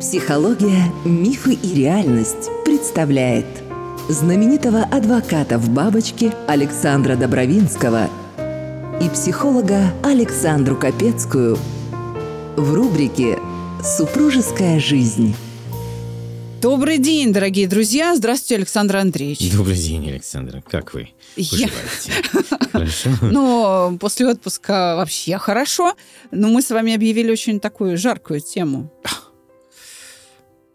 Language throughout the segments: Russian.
Психология, мифы и реальность представляет знаменитого адвоката в бабочке Александра Добровинского и психолога Александру Капецкую в рубрике «Супружеская жизнь». Добрый день, дорогие друзья. Здравствуйте, Александр Андреевич. Добрый день, Александр. Как вы Я-? Хорошо? Ну, после отпуска вообще хорошо. Но мы с вами объявили очень такую жаркую тему.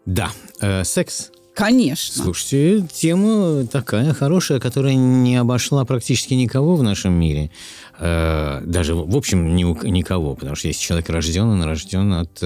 Да. Э, Секс. Конечно. Слушайте, тема такая хорошая, которая не обошла практически никого в нашем мире. Э, Даже, в общем, ни никого. Потому что если человек рожден, он рожден от...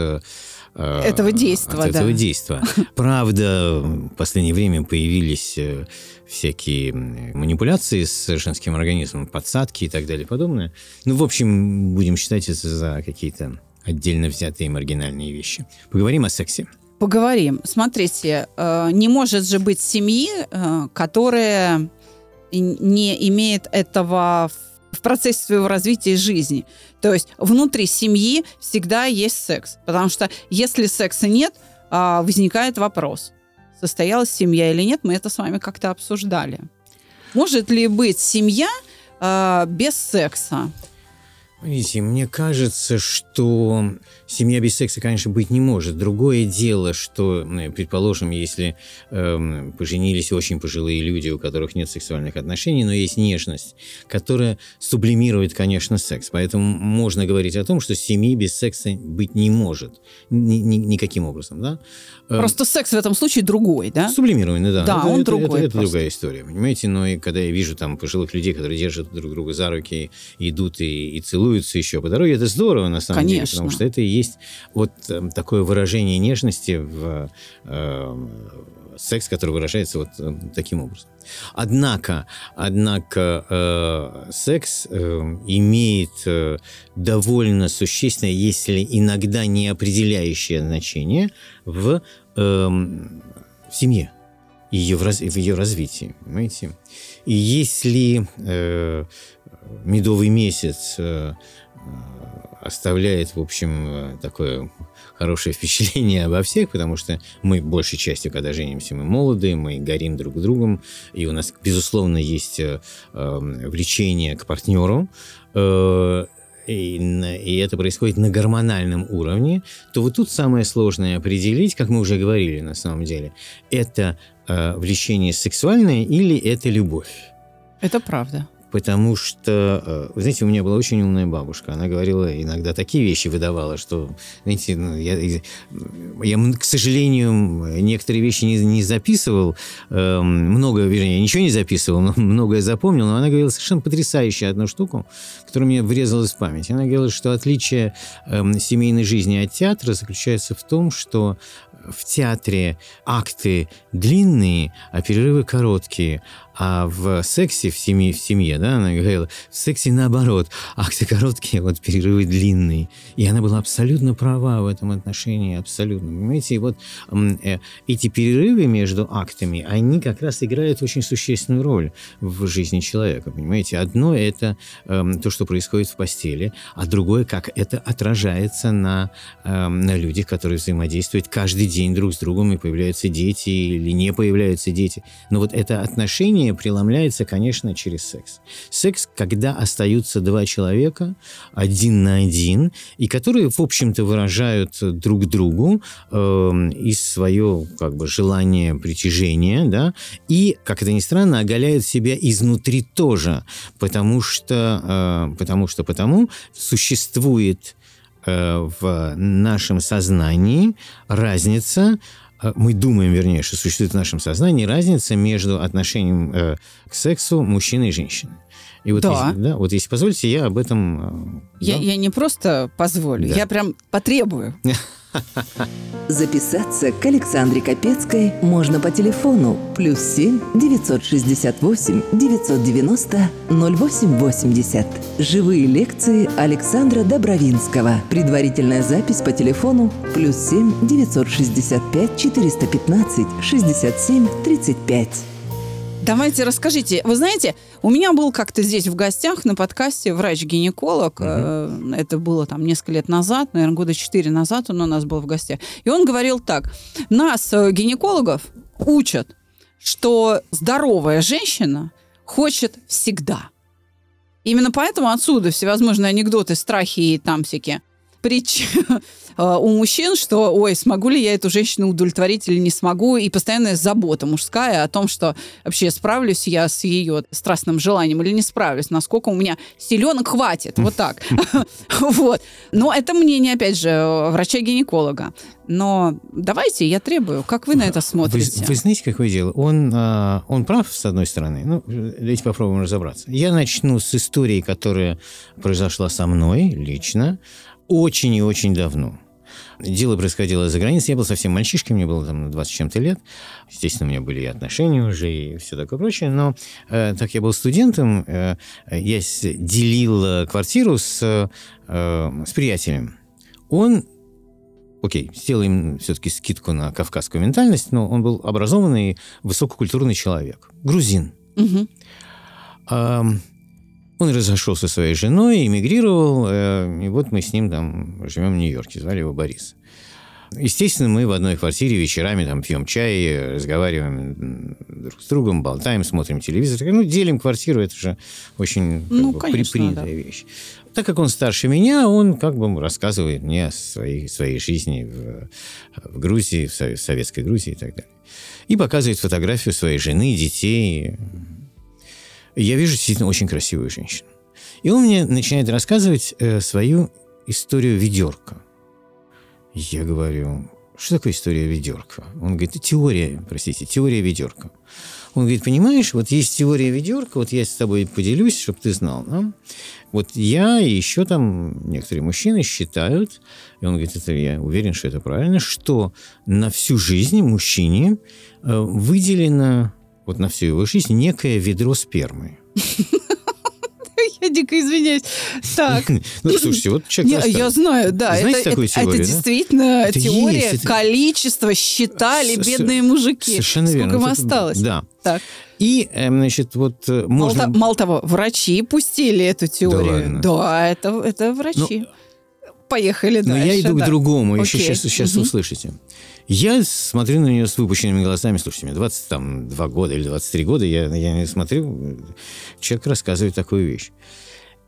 э, Этого действа, От да. этого действа. Правда, в последнее время появились э, всякие манипуляции с женским организмом, подсадки и так далее и подобное. Ну, в общем, будем считать это за какие-то отдельно взятые маргинальные вещи. Поговорим о сексе. Поговорим. Смотрите, э, не может же быть семьи, которая не имеет этого в- в процессе своего развития жизни. То есть внутри семьи всегда есть секс. Потому что если секса нет, а, возникает вопрос, состоялась семья или нет, мы это с вами как-то обсуждали. Может ли быть семья а, без секса? Видите, мне кажется, что семья без секса, конечно, быть не может. Другое дело, что, предположим, если эм, поженились очень пожилые люди, у которых нет сексуальных отношений, но есть нежность, которая сублимирует, конечно, секс. Поэтому можно говорить о том, что семьи без секса быть не может. Ни- ни- никаким образом, да? Эм, Просто секс в этом случае другой, да? Сублимированный, да. Да, это, он это- другой Это, это просто. другая история, понимаете? Но и когда я вижу там пожилых людей, которые держат друг друга за руки, идут и, и целуются еще по дороге, это здорово на самом деле, Конечно. потому что это и есть вот эм, такое выражение нежности в э, секс, который выражается вот э, таким образом. Однако, однако э, секс э, имеет э, довольно существенное, если иногда не определяющее значение в, эм, в семье ее в, раз- в ее развитии, понимаете? И если э, медовый месяц э, э, оставляет, в общем, э, такое хорошее впечатление обо всех, потому что мы большей частью, когда женимся, мы молоды, мы горим друг другом, и у нас, безусловно, есть э, э, влечение к партнеру, э, и, и это происходит на гормональном уровне, то вот тут самое сложное определить, как мы уже говорили на самом деле, это э, влечение сексуальное или это любовь. Это правда. Потому что, э, вы знаете, у меня была очень умная бабушка. Она говорила, иногда такие вещи выдавала, что, знаете, ну, я, я, м, к сожалению, некоторые вещи не, не записывал. э, Много, вернее, ничего не записывал, но многое запомнил. Но она говорила совершенно потрясающую одну штуку, которая мне врезалась в память. Она говорила, что отличие эм, семейной жизни от театра заключается в том, что в театре акты длинные, а перерывы короткие. А в сексе в семье, в семье, да, она говорила, в сексе наоборот, акты короткие, вот перерывы длинные. И она была абсолютно права в этом отношении, абсолютно. Понимаете, и вот э, эти перерывы между актами, они как раз играют очень существенную роль в жизни человека, понимаете. Одно – это эм, то, что происходит в постели, а другое, как это отражается на, эм, на людях, которые взаимодействуют каждый день друг с другом, и появляются дети или не появляются дети. Но вот это отношение преломляется, конечно, через секс. Секс, когда остаются два человека один на один, и которые, в общем-то, выражают друг другу эм, и свое как бы желание притяжения, да, и, как это ни странно, оголяют себя изнутри тоже, потому что, э, потому что, потому существует э, в нашем сознании разница, э, мы думаем, вернее, что существует в нашем сознании разница между отношением э, к сексу мужчины и женщины. И вот, Да. если, да, вот если позволите, я об этом... э, Я, да? я не просто позволю, Да. я прям потребую. Записаться к Александре Капецкой можно по телефону плюс 7 968 990 0880. Живые лекции Александра Добровинского. Предварительная запись по телефону плюс 7 965 415 67 35. Давайте расскажите. Вы знаете, у меня был как-то здесь в гостях на подкасте врач-гинеколог. Угу. Это было там несколько лет назад, наверное, года четыре назад он у нас был в гостях. И он говорил так. Нас, э, гинекологов, учат, что здоровая женщина хочет всегда. Именно поэтому отсюда всевозможные анекдоты, страхи и там всякие притчи Э, у мужчин, что, ой, смогу ли я эту женщину удовлетворить или не смогу, и постоянная забота мужская о том, что вообще справлюсь я с ее страстным желанием или не справлюсь, насколько у меня силенок хватит, вот так. Вот. Но это мнение, опять же, врача-гинеколога. Но давайте, я требую. Как вы на это смотрите? Вы, вы знаете, какое дело? Он, а, он прав, с одной стороны. Ну, давайте попробуем разобраться. Я начну с истории, которая произошла со мной лично очень и очень давно. Дело происходило за границей. Я был совсем мальчишкой, мне было там 20 чем-то лет. Естественно, у меня были и отношения уже, и все такое прочее. Но э, так я был студентом, э, я делил квартиру с, э, с приятелем. Он окей, сделаем все-таки скидку на кавказскую ментальность, но он был образованный, высококультурный человек. Грузин. Угу. Он разошелся со своей женой, эмигрировал, э, и вот мы с ним там живем в Нью-Йорке, звали его Борис. Естественно, мы в одной квартире вечерами там пьем чай, разговариваем друг с другом, болтаем, смотрим телевизор. Ну, делим квартиру, это же очень ну, бы, конечно, принятая да. вещь. Так как он старше меня, он как бы рассказывает мне о своей, своей жизни в, в Грузии, в советской Грузии и так далее. И показывает фотографию своей жены, детей, я вижу действительно очень красивую женщину. И он мне начинает рассказывать э, свою историю ведерка. Я говорю, что такое история ведерка? Он говорит, теория, простите, теория ведерка. Он говорит, понимаешь, вот есть теория ведерка, вот я с тобой поделюсь, чтобы ты знал. Да? Вот я и еще там некоторые мужчины считают, и он говорит, это я уверен, что это правильно, что на всю жизнь мужчине э, выделено вот на всю его жизнь некое ведро спермы. Я дико извиняюсь. Так. Ну, слушайте, вот человек... Я, я знаю, да. Знаете это, такую это, теорию, это да? действительно это теория есть, количества считали С, бедные мужики. Совершенно Сколько верно. им осталось. Да. Так. И, эм, значит, вот э, можно... Мало, мало того, врачи пустили эту теорию. Да, да это, это врачи. Ну, Поехали дальше. Но я иду да. к другому, еще сейчас, сейчас угу. услышите. Я смотрю на нее с выпущенными глазами. Слушайте, мне 22 года или 23 года, я, я не смотрю, человек рассказывает такую вещь.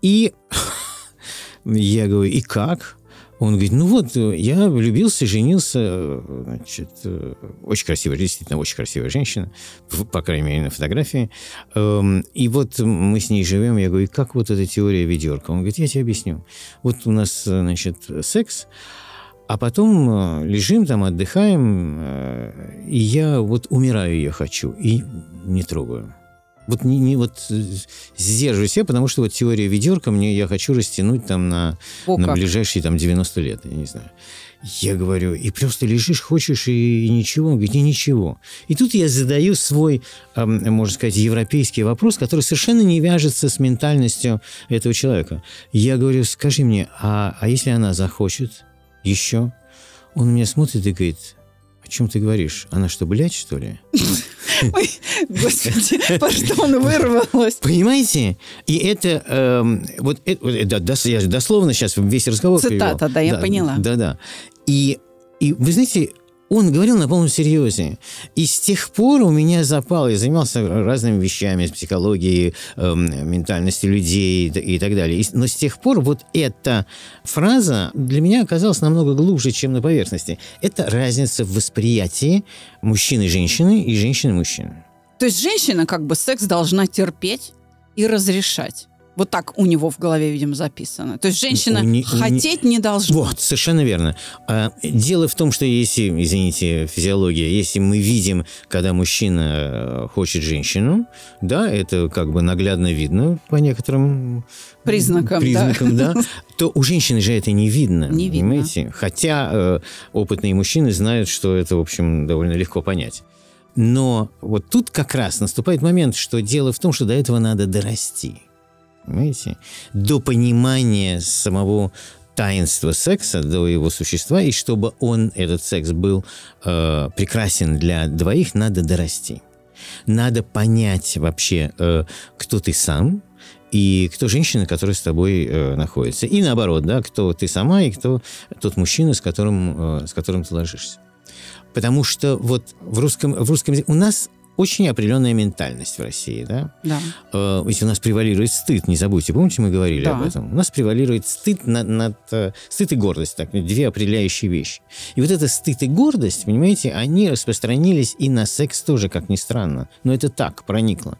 И я говорю, и как? Он говорит, ну вот, я влюбился, женился, значит, очень красивая, действительно очень красивая женщина, по крайней мере, на фотографии. Эм, и вот мы с ней живем, я говорю, и как вот эта теория ведерка? Он говорит, я тебе объясню. Вот у нас, значит, секс, а потом э, лежим там, отдыхаем, э, и я вот умираю ее хочу, и не трогаю. Вот, не, не, вот сдерживаю себя, потому что вот теория ведерка мне я хочу растянуть там на, О, на ближайшие там 90 лет, я не знаю. Я говорю, и просто лежишь, хочешь, и, и ничего. Он говорит, и ничего. И тут я задаю свой, э, можно сказать, европейский вопрос, который совершенно не вяжется с ментальностью этого человека. Я говорю, скажи мне, а, а если она захочет? Еще. Он меня смотрит и говорит, о чем ты говоришь? Она что, блядь, что ли? Ой, господи, пардон, вырвалось. Понимаете? И это, эм, вот, это, я дословно сейчас весь разговор Цитата, да, я поняла. Да-да. И, и вы знаете, он говорил на полном серьезе. И с тех пор у меня запал, я занимался разными вещами, психологией, э, ментальности людей и, и так далее. И, но с тех пор вот эта фраза для меня оказалась намного глубже, чем на поверхности. Это разница в восприятии мужчины и женщины и женщины и мужчины. То есть женщина как бы секс должна терпеть и разрешать. Вот так у него в голове, видимо, записано. То есть женщина не, хотеть не должна. Вот, совершенно верно. А, дело в том, что если, извините, физиология, если мы видим, когда мужчина э, хочет женщину, да, это как бы наглядно видно по некоторым признакам, признакам да. да, то у женщины же это не видно. Не видно. Понимаете? Хотя э, опытные мужчины знают, что это, в общем, довольно легко понять. Но вот тут как раз наступает момент, что дело в том, что до этого надо дорасти. Понимаете? До понимания самого таинства секса, до его существа, и чтобы он, этот секс, был э, прекрасен для двоих, надо дорасти. Надо понять вообще, э, кто ты сам, и кто женщина, которая с тобой э, находится. И наоборот, да, кто ты сама и кто тот мужчина, с которым, э, с которым ты ложишься. Потому что вот в русском, в русском языке у нас очень определенная ментальность в России, да? Да. Э, Ведь у нас превалирует стыд, не забудьте, помните, мы говорили Да. об этом? У нас превалирует стыд над, над, э, стыд и гордость, так, две определяющие вещи. И вот это стыд и гордость, понимаете, они распространились и на секс тоже, как ни странно. Но это так, проникло.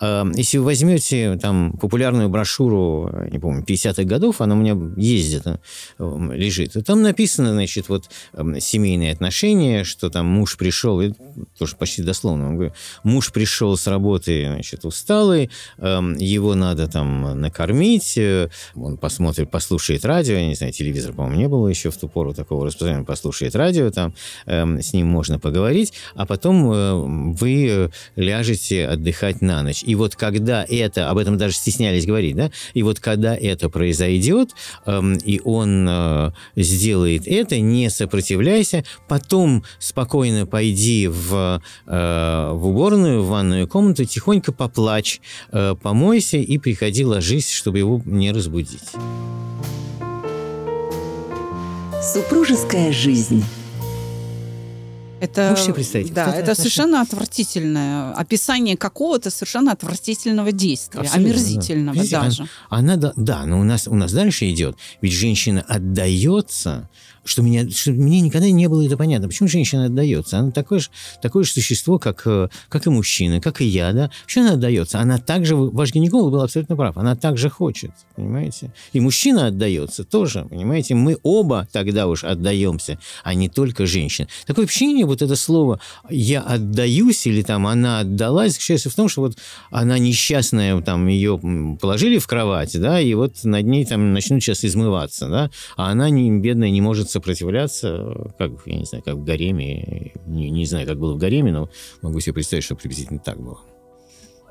Э, Если вы возьмете там популярную брошюру, э, не помню, 50-х годов, она у меня есть где-то, э, лежит, и там написано, значит, вот э, семейные отношения, что там муж пришел, и тоже почти дословно, он говорит, муж пришел с работы, значит, усталый, эм, его надо там накормить, э, он посмотрит, послушает радио, я не знаю, телевизор, по-моему, не было еще в ту пору такого распространения, послушает радио, там эм, с ним можно поговорить, а потом э, вы э, ляжете отдыхать на ночь. И вот когда это, об этом даже стеснялись говорить, да, и вот когда это произойдет, эм, и он сделает это, не сопротивляйся, потом спокойно пойди в, э, в уборную, в ванную комнату, тихонько поплачь, э, помойся и приходи ложись, чтобы его не разбудить. Супружеская жизнь. Это, Можете представить? Да, это совершенно отвратительное описание какого-то совершенно отвратительного действия, Абсолютно, да. омерзительного Видите, даже. Она, да, да, но у нас, у нас дальше идет. Ведь женщина отдается, что, меня, что мне никогда не было это понятно. Почему женщина отдается? Она такое же, такое же существо, как, э, как и мужчина, как и я, да? Почему она отдается? Она также, ваш гинеколог был абсолютно прав, она также хочет, понимаете? И мужчина отдается тоже, понимаете? Мы оба тогда уж отдаемся, а не только женщина. Такое ощущение, вот это слово «я отдаюсь» или там «она отдалась», заключается в том, что вот она несчастная, там ее положили в кровать, да, и вот над ней там начнут сейчас измываться, да, а она, не, бедная, не может сопротивляться, как, я не знаю, как в гареме, не, не знаю, как было в гареме, но могу себе представить, что приблизительно так было.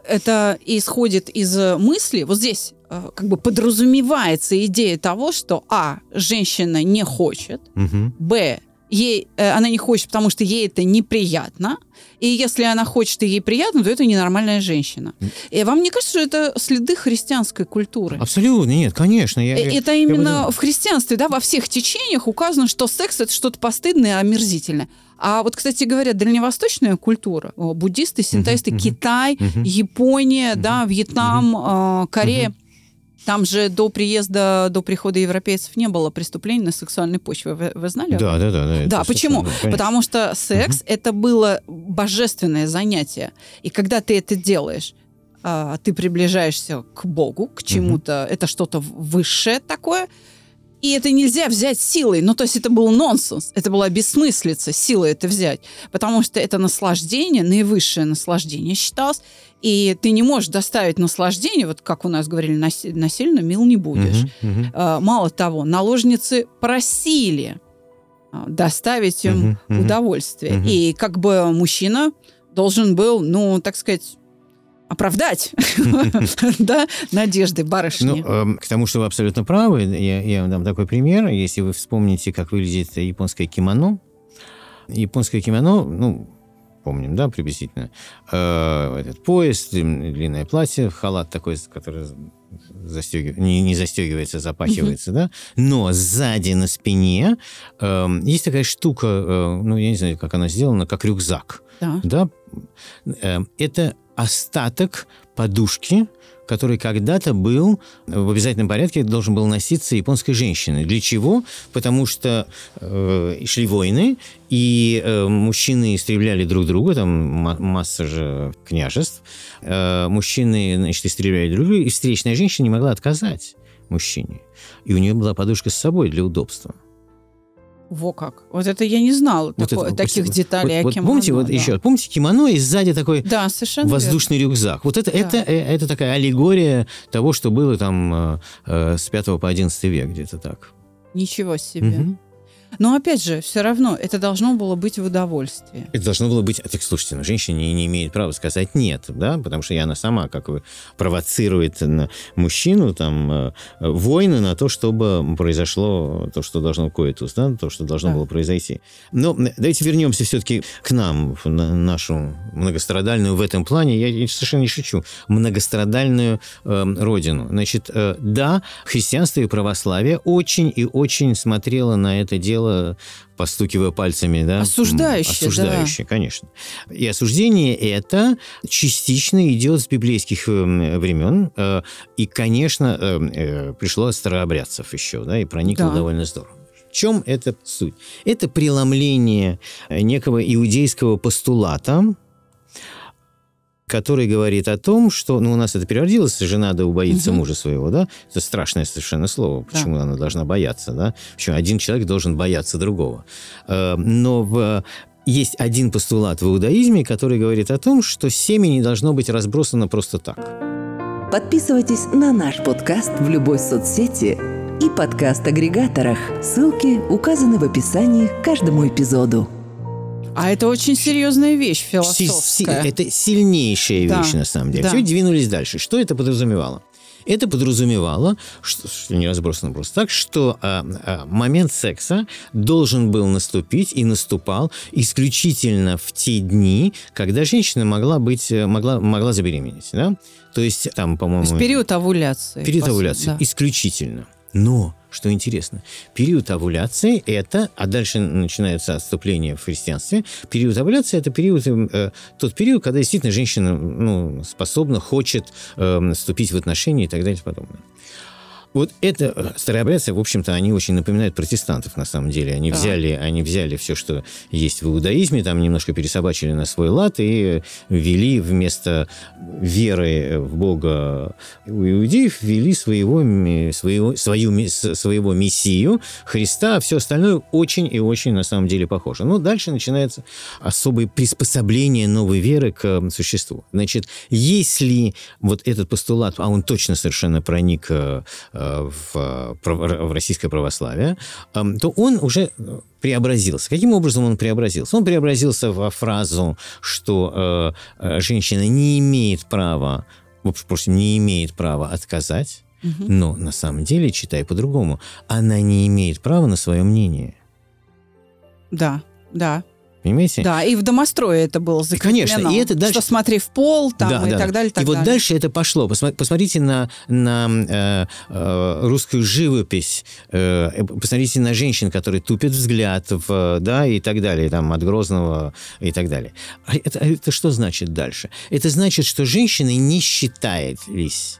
Это исходит из мысли, вот здесь э, как бы подразумевается идея того, что а, женщина не хочет, Мгм. б, ей, э, она не хочет, потому что ей это неприятно, и если она хочет и ей приятно, то это ненормальная женщина. И вам не кажется, что это следы христианской культуры? Абсолютно, нет, конечно. Я, Э, я- Это я именно буду- в христианстве, да, во всех течениях указано, что секс это что-то постыдное, и омерзительное. А вот, кстати говоря, дальневосточная культура, буддисты, синтоисты, мгм. Китай, Мгм. Япония, да, Вьетнам, э, Корея. Там же до приезда, до прихода европейцев не было преступлений на сексуальной почве. Вы, вы знали? Да, да, да. да, да, почему? конечно. Потому что секс это было божественное занятие. И когда ты это делаешь, а, ты приближаешься к Богу, к чему-то, это что-то высшее такое. И это нельзя взять силой. Ну, то есть это был нонсенс, это была бессмыслица, силой это взять. Потому что это наслаждение, наивысшее наслаждение считалось. И ты не можешь доставить наслаждение, вот как у нас говорили, наси- насильно мил не будешь. Мгм. А, Мало того, наложницы просили а, доставить им мгм. удовольствие. Мгм. И как бы мужчина должен был, ну, так сказать, оправдать да, надежды барышни. Ну, эм, к тому, что вы абсолютно правы, я, я вам дам такой пример. Если вы вспомните, как выглядит японское кимоно. Японское кимоно, ну, помним, да, приблизительно. Э, этот пояс, длин- длинное платье, халат такой, который застегив- не, не застегивается, запахивается, да. Но сзади на спине эм, есть такая штука, э, ну, я не знаю, как она сделана, как рюкзак Да. да, э, это остаток подушки, который когда-то был в обязательном порядке должен был носиться японской женщиной. Для чего? Потому что э, шли войны, и э, мужчины истребляли друг друга, там ма- масса же княжеств. Э, мужчины, значит, истребляли друг друга, и встречная женщина не могла отказать мужчине. И у нее была подушка с собой для удобства. Во как. Вот это я не знала Вот тако- это- таких вот- деталей вот, о вот кимоно. помните, вот да. еще, помните кимоно, и сзади такой Да, совершенно верно. воздушный рюкзак. Вот это, Да. это, э, это такая аллегория того, что было там э, э, с 5 по 11 век, где-то так. Ничего себе. Мгм. Но опять же, все равно это должно было быть в удовольствие. Это должно было быть... Так, слушайте, ну, женщина не, имеет права сказать «нет», да, потому что она сама, как вы, провоцирует на мужчину, там, э, войны на то, чтобы произошло то, что должно коитус, да, то, что должно Да. было произойти. Но давайте вернемся все-таки к нам, в на- нашу многострадальную в этом плане, я, я совершенно не шучу, многострадальную э, родину. Значит, э, да, христианство и православие очень и очень смотрело на это дело, постукивая пальцами, да? Осуждающе, М, Осуждающе, конечно. И осуждение это частично идет с библейских э, времен, э, и, конечно, э, э, пришло от старообрядцев еще, да, и проникло Да. довольно здорово. В чем это суть? Это преломление э, некого иудейского постулата, который говорит о том, что, ну, у нас это переродилось, жена надо убоится Мгм. мужа своего, да? Это страшное совершенно слово. Да. Почему она должна бояться, да? Почему один человек должен бояться другого? Э, Но в есть один постулат в иудаизме, который говорит о том, что семя не должно быть разбросано просто так. Подписывайтесь на наш подкаст в любой соцсети и подкаст-агрегаторах. Ссылки указаны в описании к каждому эпизоду. А это очень серьезная вещь философская. Это сильнейшая Да, вещь, на самом деле. да. Все, двинулись дальше. Что это подразумевало? Это подразумевало, что, что не разбросано просто так, что а, а, момент секса должен был наступить и наступал исключительно в те дни, когда женщина могла быть, э, могла, могла забеременеть, да? То есть там, по-моему... Есть период овуляции. Период овуляции. да. Исключительно. Но, что интересно, период овуляции это, а дальше начинается отступление в христианстве, период овуляции это период, э, тот период, когда действительно женщина ну, способна, хочет э, вступить в отношения и так далее и тому подобное. Вот это э, старообрядцы, в общем-то, они очень напоминают протестантов на самом деле. Они Да. взяли, они взяли все, что есть в иудаизме, там немножко пересобачили на свой лад и ввели вместо веры в Бога у иудеев ввели своего, своего, свою, своего мессию Христа, а все остальное очень и очень на самом деле похоже. Но дальше начинается особое приспособление новой веры к существу. Значит, если вот этот постулат, а он точно совершенно проник э, э, в, в российское православие, э, то он уже преобразился. Каким образом он преобразился? Он преобразился во фразу, что э, э, женщина не имеет права, в общем, не имеет права отказать, но на самом деле, читай по-другому, она не имеет права на свое мнение. Да, да, Понимаете? да. И в домострое это было закреплено. конечно, и это дальше- Что смотри в пол там Да, и да, так да. далее, и так и вот далее. дальше это пошло. Посмотрите на, на э, э, русскую живопись, э, посмотрите на женщин, которые тупят взгляд, в, да, и так далее, там, от Грозного и так далее. А это, а это что значит дальше? Это значит, что женщины не считались.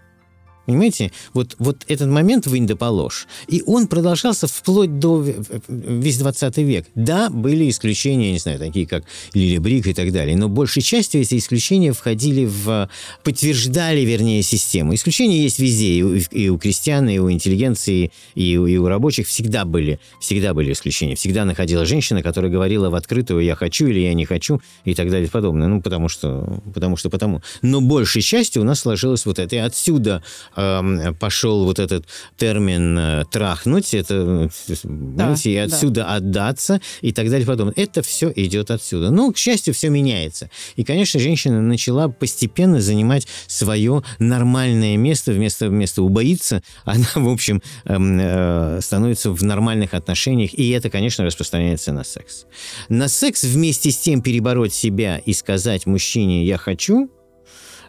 Понимаете? Вот, вот этот момент вынь да положь. И он продолжался вплоть до в- весь 20 век. Да, были исключения, не знаю, такие как Лили Брик и так далее, но большей частью эти исключения входили в... подтверждали, вернее, систему. Исключения есть везде, и у, и у крестьян, и у интеллигенции, и у, и у рабочих всегда были, всегда были исключения. Всегда находила женщина, которая говорила в открытую «я хочу» или «я не хочу» и так далее и подобное. Ну, потому что, потому что потому. Но большей частью у нас сложилось вот это. И отсюда эм, пошел вот этот термин э, «трахнуть», это, э, понимаете, и да. отсюда отдаться и так далее и подобное. Это все идет отсюда. Но, к счастью, все меняется. И, конечно, женщина начала постепенно занимать свое нормальное место. Вместо, вместо убоиться, она, в общем, эм, э, становится в нормальных отношениях. И это, конечно, распространяется на секс. На секс вместе с тем перебороть себя и сказать мужчине «я хочу»,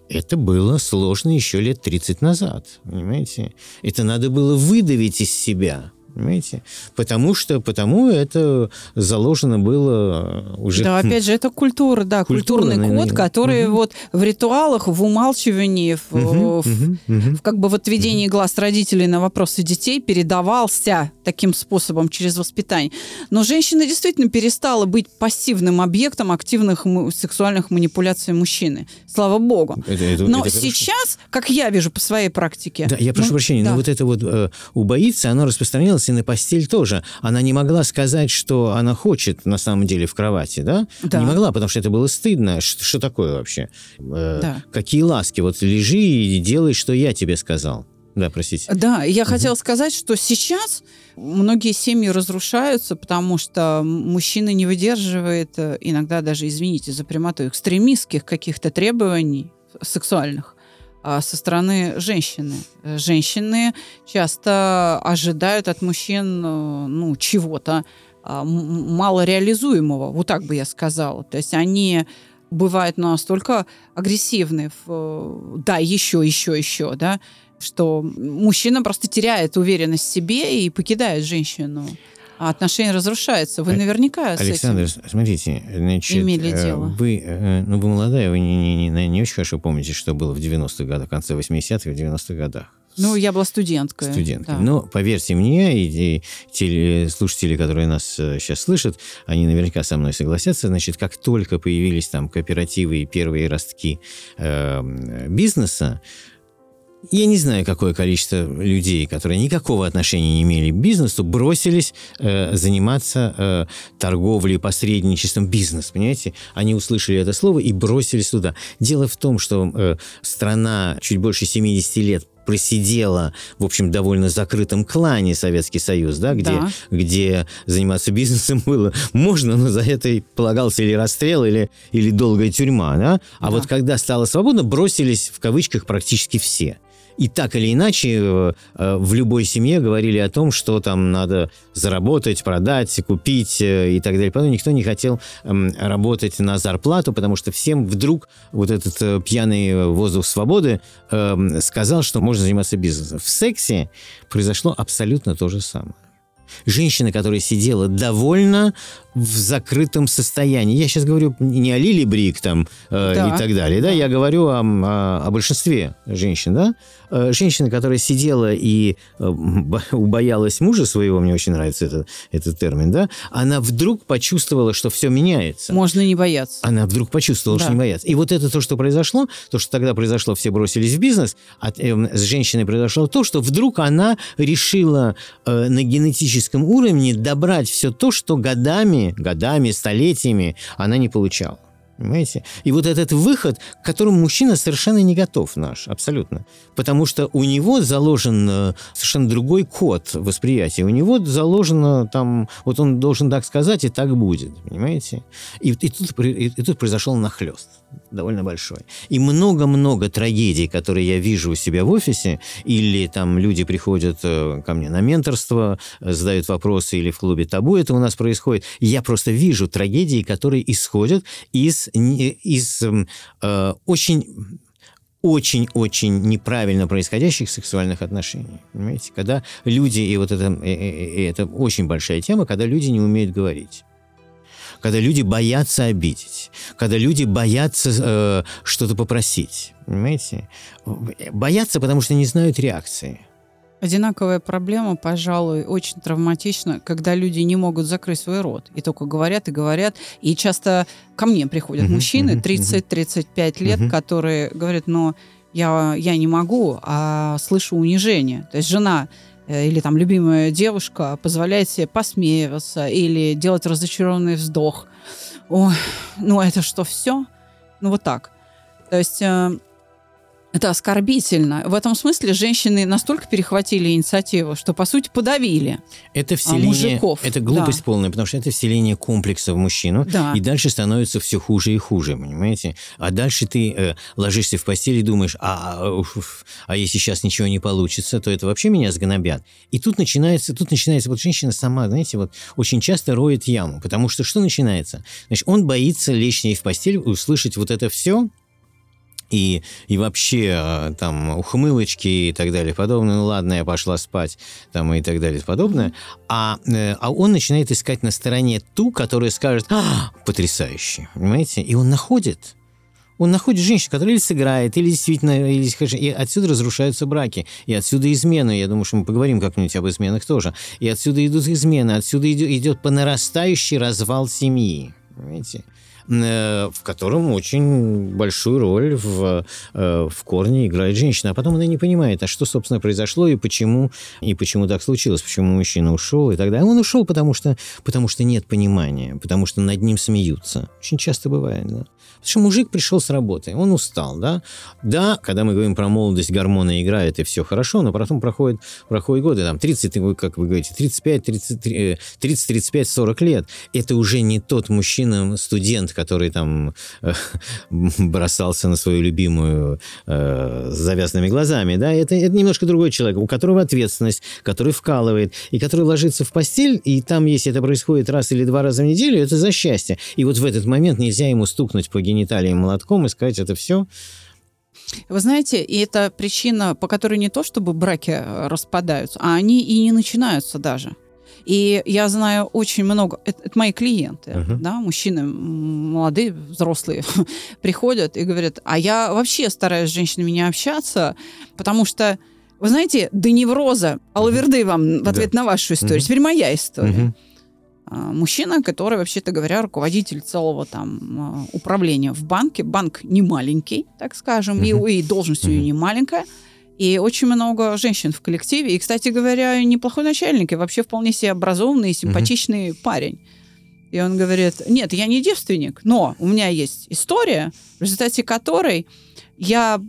это было сложно еще лет 30 назад, понимаете? Это надо было выдавить из себя, понимаете? Потому что, потому это заложено было уже... Да, опять же, это культура, да, культурный наверное, код, который мгм. вот в ритуалах, в умалчивании, в, Мгм, в- мгм. в как бы в отведении глаз родителей на вопросы детей передавался таким способом через воспитание. Но женщина действительно перестала быть пассивным объектом активных сексуальных манипуляций мужчины. Слава богу. Это- это- Но это хорошо. сейчас, как я вижу по своей практике... Да, я прошу ну, прощения, да. но вот это вот э, убоиться, оно распространялось и на постель тоже. Она не могла сказать, что она хочет на самом деле в кровати, да? Да. Не могла, потому что это было стыдно. Что, что такое вообще? Э, Да. Какие ласки? Вот лежи и делай, что я тебе сказал. Да, простите. Да, я угу. хотела сказать, что сейчас многие семьи разрушаются, потому что мужчина не выдерживает э, иногда даже, извините за прямоту, экстремистских каких-то требований сексуальных со стороны женщины. Женщины часто ожидают от мужчин э, ну, чего-то а, малореализуемого, вот так бы я сказала. То есть они бывают настолько агрессивны, в, да, еще, еще, еще, да, что мужчина просто теряет уверенность в себе и покидает женщину. А отношения разрушаются. Вы наверняка Александр, с этим смотрите, значит, имели э, дело. Вы, э, ну, вы молодая, вы не, не, не, не очень хорошо помните, что было в 90-х годах, в конце 80-х, в 90-х годах. Ну, я была студенткой. Студенткой. Да. Но поверьте мне, и, и теле, слушатели, которые нас сейчас э, слышат, они наверняка со мной согласятся. Значит, как только появились там кооперативы и первые ростки э, бизнеса, я не знаю, какое количество людей, которые никакого отношения не имели к бизнесу, бросились э, заниматься э, торговлей, посредничеством, бизнес, понимаете? Они услышали это слово и бросились туда. Дело в том, что э, страна чуть больше 70 лет просидела, в общем, довольно закрытом клане Советский Союз, да, где, да. где заниматься бизнесом было можно, но за это полагался или расстрел, или, или долгая тюрьма, да? А да. вот когда стало свободно, бросились в кавычках практически все. И так или иначе э, э, в любой семье говорили о том, что там надо заработать, продать, купить э, и так далее. Потом никто не хотел эм, работать на зарплату, потому что всем вдруг вот этот пьяный воздух свободы эм, сказал, что можно заниматься бизнесом. В сексе произошло абсолютно то же самое. Женщина, которая сидела довольно в закрытом состоянии. Я сейчас говорю не о Лили Брик там э, да. и так далее, да, я говорю о, о, о большинстве женщин, да. Э, женщина, которая сидела и э, убоялась мужа своего, мне очень нравится этот, этот термин, да, она вдруг почувствовала, что все меняется. Можно не бояться. Она вдруг почувствовала, да. что не бояться. И вот это то, что произошло, то, что тогда произошло, все бросились в бизнес, а э, с женщиной произошло то, что вдруг она решила э, на генетическом уровне добрать все то, что годами годами, столетиями она не получала. Понимаете? И вот этот выход, к которому мужчина совершенно не готов наш, абсолютно. Потому что у него заложен э, совершенно другой код восприятия. У него заложено там, вот он должен так сказать, и так будет. Понимаете? И, и, тут, и, и тут произошел нахлест довольно большой. И много-много трагедий, которые я вижу у себя в офисе, или там люди приходят э, ко мне на менторство, э, задают вопросы, или в клубе табу это у нас происходит. Я просто вижу трагедии, которые исходят из из, э, очень очень-очень неправильно происходящих сексуальных отношений. Понимаете? Когда люди, и вот это, и, и это очень большая тема, когда люди не умеют говорить. Когда люди боятся обидеть, когда люди боятся э, что-то попросить, понимаете? Боятся, потому что не знают реакции. Одинаковая проблема, пожалуй, очень травматична, когда люди не могут закрыть свой рот и только говорят и говорят. И часто ко мне приходят мужчины uh-huh, 30-35 лет, которые говорят, но я, я не могу, а слышу унижение. То есть жена или там любимая девушка позволяет себе посмеиваться или делать разочарованный вздох. Ой, ну это что, все? Ну вот так. То есть э, это оскорбительно. В этом смысле женщины настолько перехватили инициативу, что, по сути, подавили это вселение, мужиков. Это глупость да. полная, потому что это вселение комплекса в мужчину, да. и дальше становится все хуже и хуже, понимаете? А дальше ты э, ложишься в постель и думаешь, а, а, а если сейчас ничего не получится, то это вообще меня сгнобят. И тут начинается, тут начинается, вот женщина сама, знаете, вот очень часто роет яму, потому что что начинается? Значит, он боится лечь с ней в постель, услышать вот это все, и, и вообще а, там ухмылочки и так далее подобное, ну ладно, я пошла спать, там и так далее подобное, а, э, а он начинает искать на стороне ту, которая скажет, а, потрясающе, понимаете, и он находит, он находит женщину, которая или сыграет, или действительно, или, и отсюда разрушаются браки, и отсюда измены. Я думаю, что мы поговорим как-нибудь об изменах тоже. И отсюда идут измены, отсюда идет, идет по нарастающий развал семьи. Понимаете? Э, в котором очень большую роль в, э, в корне играет женщина. А потом она не понимает, а что, собственно, произошло и почему, и почему так случилось, почему мужчина ушел и так далее. Он ушел, потому что, потому что нет понимания, потому что над ним смеются. Очень часто бывает, да. Потому что мужик пришел с работы, он устал, да. Да, когда мы говорим про молодость, гормоны играют, и все хорошо, но потом проходит, проходит годы, там, 30, как вы говорите, 35, 30, 30, 35, 40 лет. Это уже не тот мужчина, студент, который там э, бросался на свою любимую э, с завязанными глазами, да. Это, это немножко другой человек, у которого ответственность, который вкалывает, и который ложится в постель, и там, если это происходит раз или два раза в неделю, это за счастье. И вот в этот момент нельзя ему стукнуть по гениталиям молотком и сказать, это все вы знаете, и это причина, по которой не то, чтобы браки э, распадаются, а они и не начинаются даже. И я знаю очень много, это, это мои клиенты, uh-huh. да, мужчины молодые, взрослые, приходят и говорят, а я вообще стараюсь с женщинами не общаться, потому что, вы знаете, до невроза, Алаверды вам в ответ да. на вашу историю, uh-huh. теперь моя история. Uh-huh. Мужчина, который, вообще-то говоря, руководитель целого там а, управления в банке. Банк не маленький, так скажем, uh-huh. и, и должность uh-huh. у нее не маленькая. И очень много женщин в коллективе. И, кстати говоря, неплохой начальник, и вообще вполне себе образованный и симпатичный uh-huh. парень. И он говорит, нет, я не девственник, но у меня есть история, в результате которой я,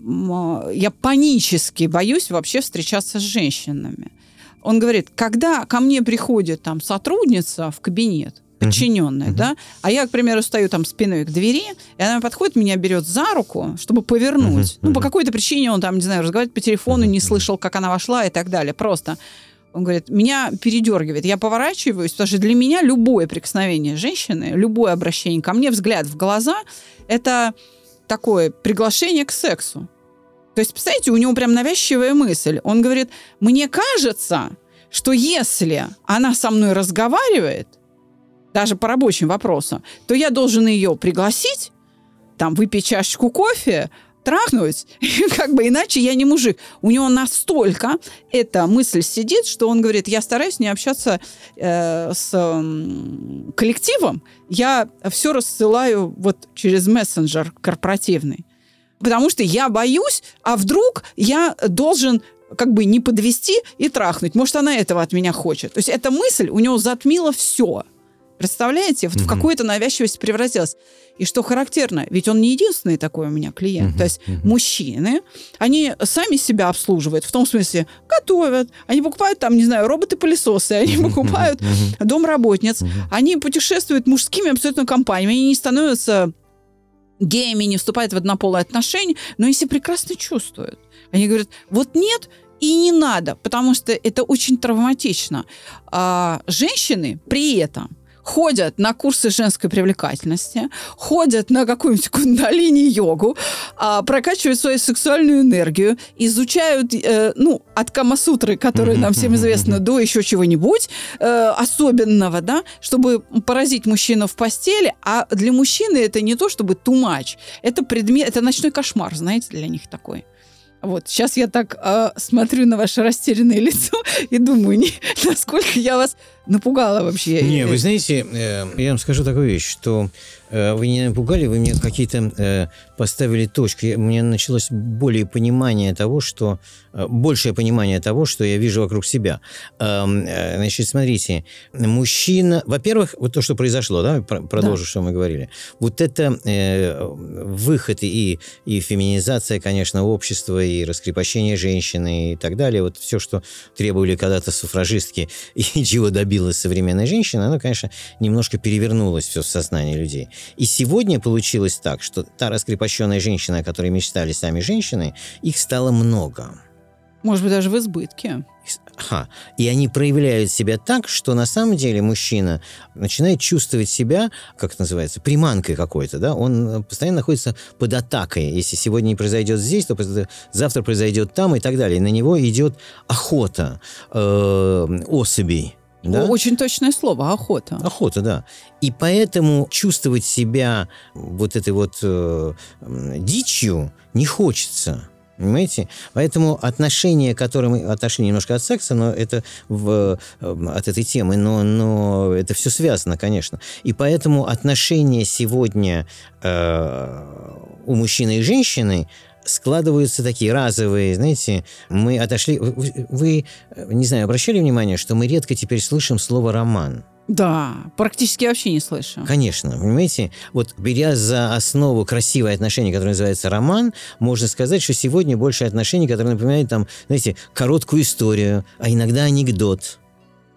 я панически боюсь вообще встречаться с женщинами. Он говорит, когда ко мне приходит там сотрудница в кабинет, подчиненная, uh-huh. да, а я, к примеру, стою там спиной к двери, и она подходит, меня берет за руку, чтобы повернуть. Uh-huh. Ну, по какой-то причине он там, не знаю, разговаривает по телефону, uh-huh. не слышал, как она вошла и так далее. Просто он говорит, меня передергивает. Я поворачиваюсь, потому что для меня любое прикосновение женщины, любое обращение ко мне, взгляд в глаза, это такое приглашение к сексу. То есть, представляете, у него прям навязчивая мысль. Он говорит, мне кажется, что если она со мной разговаривает, даже по рабочим вопросам, то я должен ее пригласить, там, выпить чашечку кофе, трахнуть, как бы иначе я не мужик. У него настолько эта мысль сидит, что он говорит, я стараюсь не общаться э, с э, коллективом, я все рассылаю вот через мессенджер корпоративный потому что я боюсь, а вдруг я должен как бы не подвести и трахнуть. Может, она этого от меня хочет. То есть эта мысль у него затмила все. Представляете? Вот mm-hmm. в какую-то навязчивость превратилась. И что характерно, ведь он не единственный такой у меня клиент. Mm-hmm. То есть mm-hmm. мужчины, они сами себя обслуживают, в том смысле, готовят, они покупают там, не знаю, роботы-пылесосы, они покупают домработниц, они путешествуют мужскими абсолютно компаниями, они не становятся геями, не вступают в однополые отношения, но если прекрасно чувствуют. Они говорят, вот нет, и не надо, потому что это очень травматично. А женщины при этом ходят на курсы женской привлекательности, ходят на какую-нибудь кундалини-йогу, а, прокачивают свою сексуальную энергию, изучают, э, ну, от Камасутры, которая нам всем известна, до еще чего-нибудь э, особенного, да, чтобы поразить мужчину в постели, а для мужчины это не то, чтобы тумач, это предмет, это ночной кошмар, знаете, для них такой. Вот, сейчас я так э, смотрю на ваше растерянное лицо и думаю, не, насколько я вас напугала вообще. Не, вы знаете, э, я вам скажу такую вещь, что Э, вы не напугали, вы мне какие-то э, поставили точки. У меня началось более понимание того, что... Большее понимание того, что я вижу вокруг себя. Эм, значит, смотрите, мужчина... Во-первых, вот то, что произошло, да, продолжу, да. что мы говорили. Вот это выход и, и феминизация, конечно, общества, и раскрепощение женщины и так далее. Вот все, что требовали когда-то суфражистки и чего добилась современная женщина, оно, конечно, немножко перевернулось все в сознании людей. И сегодня получилось так, что та раскрепощенная женщина, о которой мечтали сами женщины, их стало много. Может быть, даже в избытке. Ага. И они проявляют себя так, что на самом деле мужчина начинает чувствовать себя, как это называется, приманкой какой-то, да, он постоянно находится под атакой. Если сегодня не произойдет здесь, то завтра произойдет там и так далее. И на него идет охота э, особей да? Очень точное слово охота. Охота, да. И поэтому чувствовать себя вот этой вот э, дичью не хочется. Понимаете? Поэтому отношения, которые мы отошли немножко от секса, но это в, э, от этой темы, но, но это все связано, конечно. И поэтому отношения сегодня э, у мужчины и женщины складываются такие разовые, знаете, мы отошли... Вы, вы, не знаю, обращали внимание, что мы редко теперь слышим слово «роман»? Да, практически вообще не слышу. Конечно, понимаете, вот беря за основу красивое отношение, которое называется роман, можно сказать, что сегодня больше отношений, которые напоминают там, знаете, короткую историю, а иногда анекдот.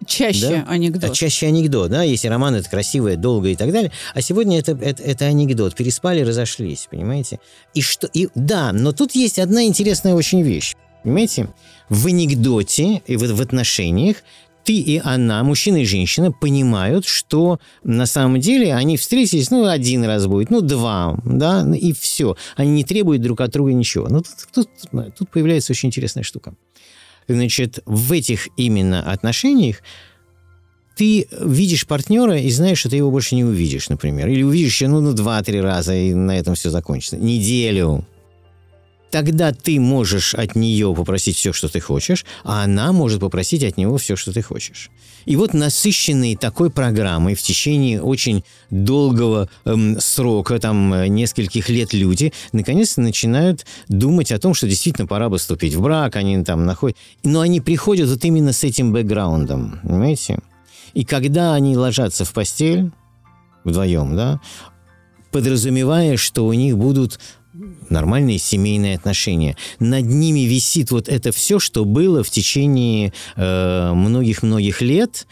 Чаще да? анекдот. А чаще анекдот, да, если роман это красивое, долго и так далее. А сегодня это, это, это анекдот. Переспали, разошлись, понимаете? И что, и, да, но тут есть одна интересная очень вещь. Понимаете? В анекдоте и в, в отношениях ты и она, мужчина и женщина, понимают, что на самом деле они встретились, ну, один раз будет, ну, два, да, и все. Они не требуют друг от друга ничего. Но тут, тут, тут появляется очень интересная штука. Значит, в этих именно отношениях ты видишь партнера и знаешь, что ты его больше не увидишь, например. Или увидишь еще, ну, ну два-три раза, и на этом все закончится. Неделю, тогда ты можешь от нее попросить все, что ты хочешь, а она может попросить от него все, что ты хочешь. И вот насыщенные такой программой в течение очень долгого эм, срока, там, нескольких лет люди, наконец-то начинают думать о том, что действительно пора бы вступить в брак, они там находят... Но они приходят вот именно с этим бэкграундом, понимаете? И когда они ложатся в постель вдвоем, да, подразумевая, что у них будут нормальные семейные отношения. Над ними висит вот это все, что было в течение э, многих-многих э, лет,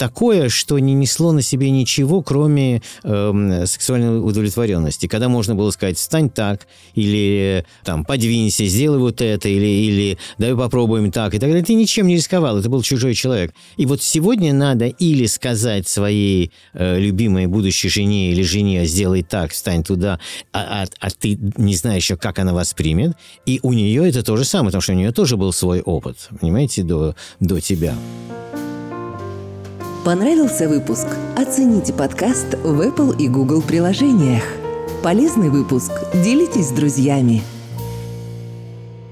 такое, что не несло на себе ничего, кроме э, сексуальной удовлетворенности. Когда можно было сказать «встань так», или там «подвинься», «сделай вот это», или, или «давай попробуем так», и так далее. Ты ничем не рисковал, это был чужой человек. И вот сегодня надо или сказать своей э, любимой будущей жене или жене «сделай так, встань туда», а, а, а ты не знаешь еще, как она воспримет. И у нее это то же самое, потому что у нее тоже был свой опыт, понимаете, до, до тебя. Понравился выпуск? Оцените подкаст в Apple и Google приложениях. Полезный выпуск? Делитесь с друзьями.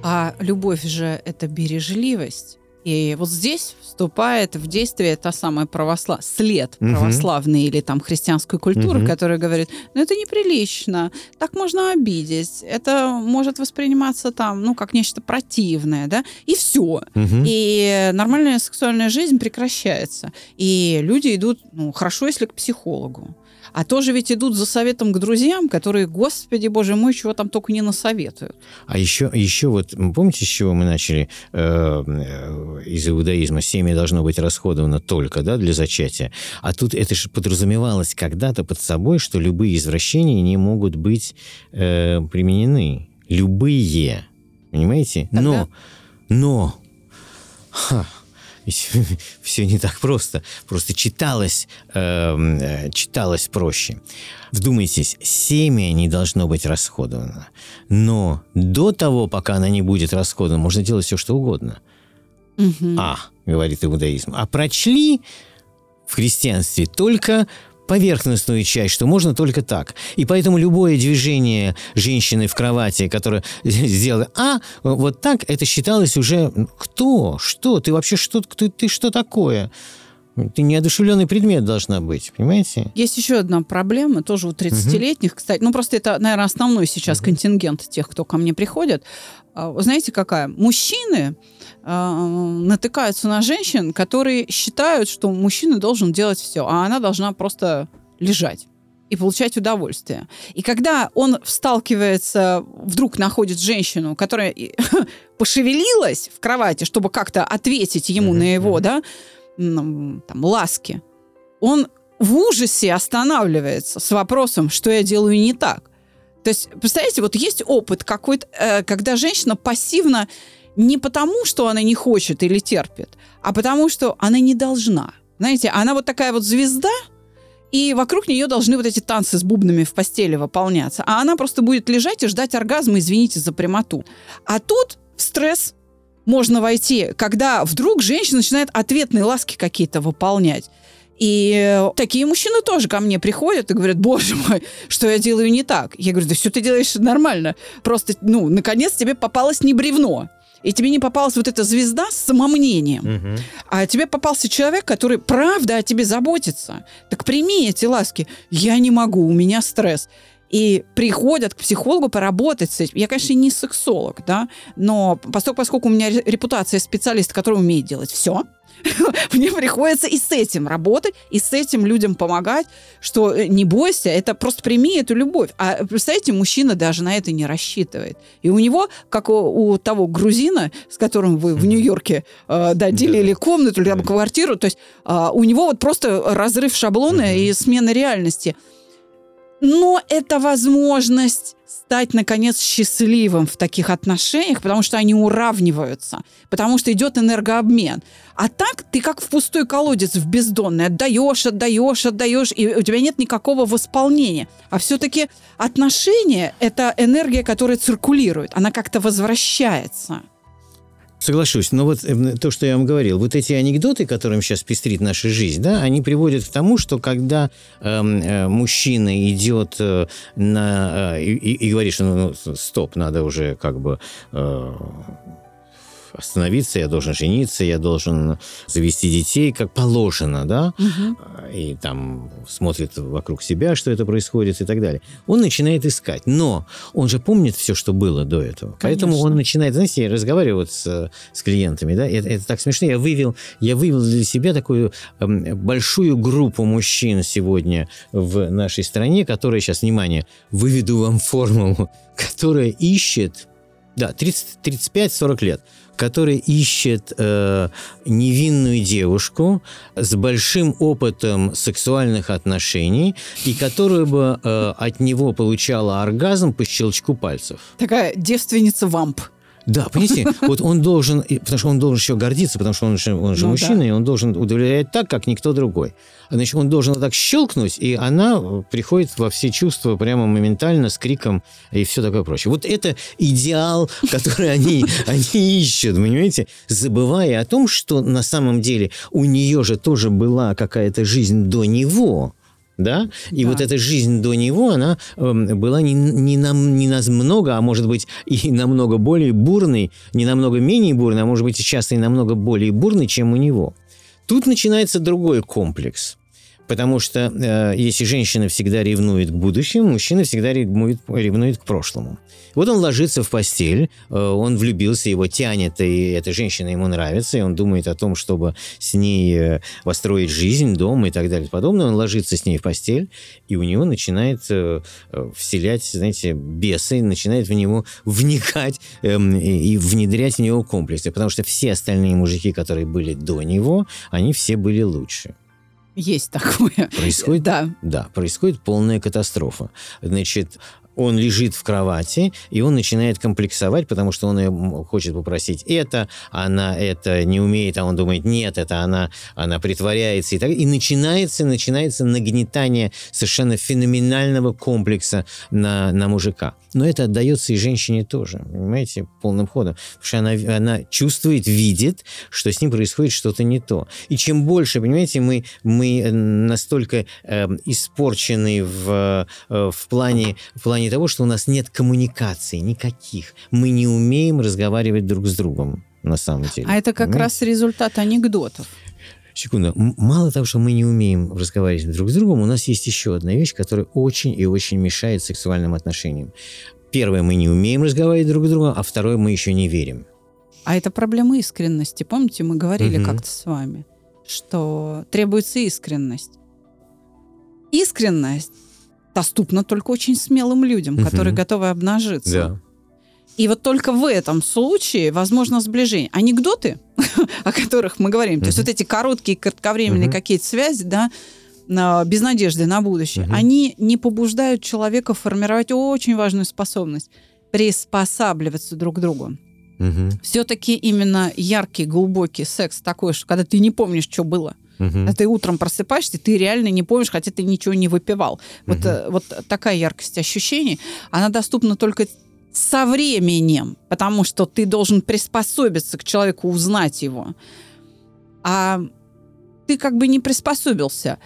А любовь же это бережливость. И вот здесь вступает в действие та самая православ... след угу. православной или там христианской культуры, угу. которая говорит, ну это неприлично, так можно обидеть, это может восприниматься там, ну, как нечто противное, да, и все. Угу. И нормальная сексуальная жизнь прекращается. И люди идут, ну, хорошо, если к психологу. А тоже ведь идут за советом к друзьям, которые, господи, боже мой, чего там только не насоветуют. А еще, еще вот, помните, с чего мы начали э, э, из иудаизма? Семя должно быть расходовано только да, для зачатия. А тут это же подразумевалось когда-то под собой, что любые извращения не могут быть э, применены. Любые. Понимаете? Тогда... Но, но, ха, все не так просто. Просто читалось, эм, э, читалось проще. Вдумайтесь, семя не должно быть расходовано. Но до того, пока она не будет расходована, можно делать все, что угодно. Угу. А, говорит иудаизм. А прочли в христианстве только поверхностную часть, что можно только так. И поэтому любое движение женщины в кровати, которое сделала «а», вот так, это считалось уже «кто? Что? Ты вообще что? Ты, ты что такое?» Ты неодушевленный предмет должна быть, понимаете? Есть еще одна проблема, тоже у 30-летних, угу. кстати. Ну, просто это, наверное, основной сейчас угу. контингент тех, кто ко мне приходит. А, знаете, какая? Мужчины э, натыкаются на женщин, которые считают, что мужчина должен делать все, а она должна просто лежать и получать удовольствие. И когда он сталкивается, вдруг находит женщину, которая пошевелилась в кровати, чтобы как-то ответить ему mm-hmm. на его, да, там, ласки, он в ужасе останавливается с вопросом, что я делаю не так. То есть, представляете, вот есть опыт какой-то, э, когда женщина пассивно не потому, что она не хочет или терпит, а потому, что она не должна. Знаете, она вот такая вот звезда, и вокруг нее должны вот эти танцы с бубнами в постели выполняться. А она просто будет лежать и ждать оргазма, извините за прямоту. А тут стресс можно войти, когда вдруг женщина начинает ответные ласки какие-то выполнять. И такие мужчины тоже ко мне приходят и говорят, боже мой, что я делаю не так. Я говорю, да все ты делаешь нормально. Просто, ну, наконец тебе попалось не бревно. И тебе не попалась вот эта звезда с самомнением. Угу. А тебе попался человек, который правда о тебе заботится. Так прими эти ласки. Я не могу, у меня стресс и приходят к психологу поработать с этим. Я, конечно, не сексолог, да, но поскольку, поскольку у меня репутация специалиста, который умеет делать все, мне приходится и с этим работать, и с этим людям помогать, что э, не бойся, это просто прими эту любовь. А представляете, мужчина даже на это не рассчитывает. И у него, как у, у того грузина, с которым вы в Нью-Йорке э, да, делили комнату или там, квартиру, то есть э, у него вот просто разрыв шаблона и смена реальности – но это возможность стать, наконец, счастливым в таких отношениях, потому что они уравниваются, потому что идет энергообмен. А так ты как в пустой колодец, в бездонный, отдаешь, отдаешь, отдаешь, и у тебя нет никакого восполнения. А все-таки отношения – это энергия, которая циркулирует, она как-то возвращается. Соглашусь. Но вот э, то, что я вам говорил, вот эти анекдоты, которым сейчас пестрит наша жизнь, да, они приводят к тому, что когда эм, э, мужчина идет э, на... Э, и, и говорит, что ну, ну, стоп, надо уже как бы... Э, остановиться, я должен жениться, я должен завести детей, как положено, да, угу. и там смотрит вокруг себя, что это происходит и так далее. Он начинает искать, но он же помнит все, что было до этого, Конечно. поэтому он начинает, знаете, я разговариваю вот с, с клиентами, да, это, это так смешно, я вывел, я вывел для себя такую э, большую группу мужчин сегодня в нашей стране, которые сейчас, внимание, выведу вам формулу, которая ищет да, 35-40 лет который ищет э, невинную девушку с большим опытом сексуальных отношений и которая бы э, от него получала оргазм по щелчку пальцев. Такая девственница-вамп. Да, понимаете, вот он должен, потому что он должен еще гордиться, потому что он же, он же ну, мужчина, да. и он должен удовлетворять так, как никто другой. Значит, он должен так щелкнуть, и она приходит во все чувства прямо моментально, с криком и все такое прочее. Вот это идеал, который они, они ищут, понимаете, забывая о том, что на самом деле у нее же тоже была какая-то жизнь до него да? И да. вот эта жизнь до него, она э, была не, не, нам, не нас много, а может быть и намного более бурной, не намного менее бурной, а может быть часто и намного более бурной, чем у него. Тут начинается другой комплекс. Потому что э, если женщина всегда ревнует к будущему, мужчина всегда ревнует, ревнует к прошлому. Вот он ложится в постель, э, он влюбился, его тянет, и эта женщина ему нравится, и он думает о том, чтобы с ней э, построить жизнь, дом и так далее и подобное. Он ложится с ней в постель, и у него начинает э, э вселять, знаете, бесы, начинает в него вникать э, и внедрять в него комплексы, потому что все остальные мужики, которые были до него, они все были лучше. Есть такое. Происходит, да. Да, происходит полная катастрофа. Значит, он лежит в кровати, и он начинает комплексовать, потому что он хочет попросить это, она это не умеет, а он думает, нет, это она, она притворяется. И, так, и начинается, начинается нагнетание совершенно феноменального комплекса на, на мужика. Но это отдается и женщине тоже, понимаете, полным ходом. Потому что она, она чувствует, видит, что с ним происходит что-то не то. И чем больше, понимаете, мы, мы настолько э, испорчены в, э, в, плане, в плане того, что у нас нет коммуникации никаких. Мы не умеем разговаривать друг с другом на самом деле. А это как понимаете? раз результат анекдотов. Секунду. Мало того, что мы не умеем разговаривать друг с другом, у нас есть еще одна вещь, которая очень и очень мешает сексуальным отношениям. Первое, мы не умеем разговаривать друг с другом, а второе, мы еще не верим. А это проблема искренности. Помните, мы говорили угу. как-то с вами, что требуется искренность. Искренность доступна только очень смелым людям, угу. которые готовы обнажиться. Да. И вот только в этом случае возможно сближение. Анекдоты, о которых мы говорим, то есть вот эти короткие, кратковременные какие-то связи, да, без надежды на будущее, mm-hmm. они не побуждают человека формировать очень важную способность приспосабливаться друг к другу. Угу. Все-таки именно яркий, глубокий секс такой, что когда ты не помнишь, что было. Угу. Ты утром просыпаешься, ты реально не помнишь, хотя ты ничего не выпивал. Угу. Вот, вот такая яркость ощущений, она доступна только со временем, потому что ты должен приспособиться к человеку, узнать его. А ты как бы не приспособился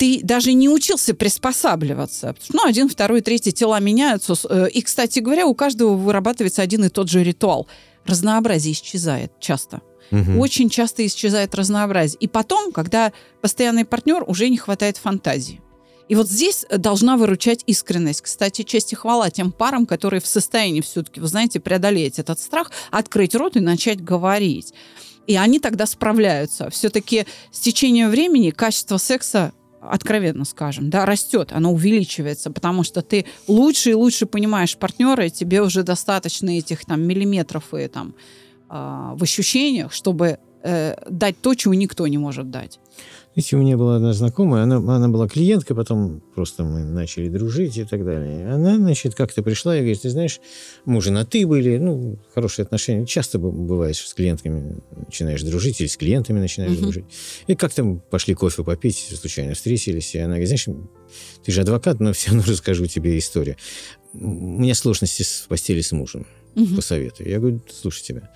ты даже не учился приспосабливаться. Ну, один, второй, третий тела меняются. Э, и, кстати говоря, у каждого вырабатывается один и тот же ритуал. Разнообразие исчезает часто. Угу. Очень часто исчезает разнообразие. И потом, когда постоянный партнер, уже не хватает фантазии. И вот здесь должна выручать искренность. Кстати, честь и хвала тем парам, которые в состоянии все-таки, вы знаете, преодолеть этот страх, открыть рот и начать говорить. И они тогда справляются. Все-таки с течением времени качество секса откровенно скажем, да, растет, оно увеличивается, потому что ты лучше и лучше понимаешь партнера, и тебе уже достаточно этих там миллиметров и там э, в ощущениях, чтобы э, дать то, чего никто не может дать. Видите, у меня была одна знакомая, она, она была клиенткой, потом просто мы начали дружить и так далее. Она, значит, как-то пришла и говорит, ты знаешь, мы же на «ты» были, ну, хорошие отношения. Часто бывает, с клиентками начинаешь дружить или с клиентами начинаешь uh-huh. дружить. И как-то пошли кофе попить, случайно встретились, и она говорит, знаешь, ты же адвокат, но все равно расскажу тебе историю. У меня сложности в постели с мужем, uh-huh. посоветую. Я говорю, слушай тебя.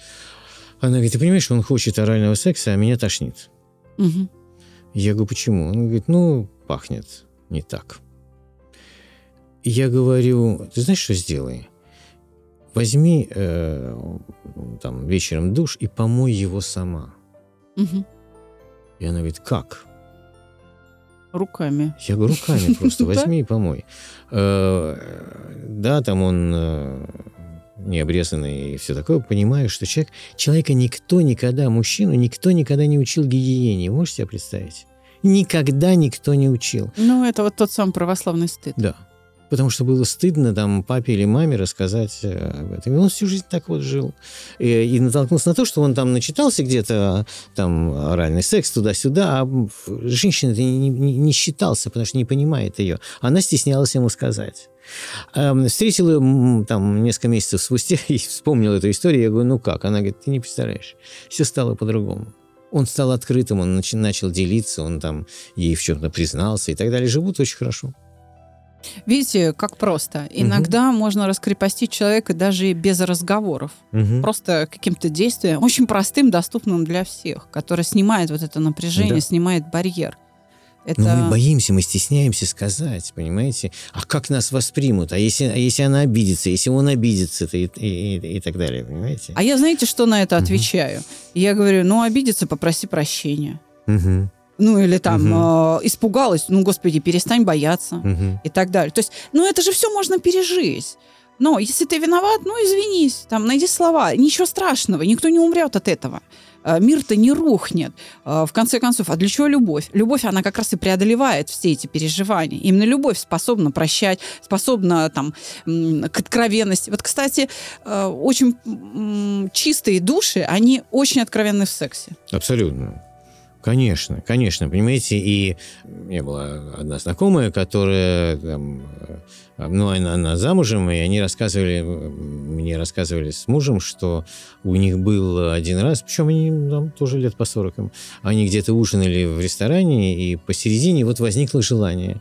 Она говорит, ты понимаешь, он хочет орального секса, а меня тошнит. Угу. Я говорю, почему? Он говорит, ну, пахнет не так. Я говорю, ты знаешь, что сделай? Возьми э, там вечером душ и помой его сама. Угу. И она говорит, как? Руками. Я говорю, руками просто возьми и помой. Э, да, там он э, не обрезанный и все такое, понимаю, что человек, человека никто никогда, мужчину никто никогда не учил гигиене. Можете себе представить? Никогда никто не учил. Ну, это вот тот самый православный стыд. Да. Потому что было стыдно там папе или маме рассказать э, об этом. И он всю жизнь так вот жил. И, и натолкнулся на то, что он там начитался где-то, там, оральный секс туда-сюда, а женщина не, не, не считался, потому что не понимает ее. Она стеснялась ему сказать. Эм, встретил ее там несколько месяцев спустя и вспомнил эту историю. Я говорю, ну как? Она говорит, ты не представляешь. Все стало по-другому. Он стал открытым, он нач- начал делиться, он там ей в чем-то признался и так далее. Живут очень хорошо. Видите, как просто. Иногда угу. можно раскрепостить человека даже без разговоров. Угу. Просто каким-то действием, очень простым, доступным для всех, которое снимает вот это напряжение, да. снимает барьер. Это... Но мы боимся, мы стесняемся сказать, понимаете? А как нас воспримут? А если, а если она обидится? Если он обидится? И, и, и, и так далее, понимаете? А я знаете, что на это отвечаю? Угу. Я говорю, ну, обидится, попроси прощения. Угу. Ну, или там угу. э, испугалась, ну, господи, перестань бояться угу. и так далее. То есть, ну, это же все можно пережить. Но если ты виноват, ну, извинись, там, найди слова. Ничего страшного, никто не умрет от этого. Э, мир-то не рухнет. Э, в конце концов, а для чего любовь? Любовь, она как раз и преодолевает все эти переживания. Именно любовь способна прощать, способна там к откровенности. Вот, кстати, очень чистые души, они очень откровенны в сексе. Абсолютно. Конечно, конечно, понимаете, и у меня была одна знакомая, которая, там, э, ну, она, она замужем, и они рассказывали, мне рассказывали с мужем, что у них был один раз, причем они там тоже лет по 40, они где-то ужинали в ресторане, и посередине вот возникло желание.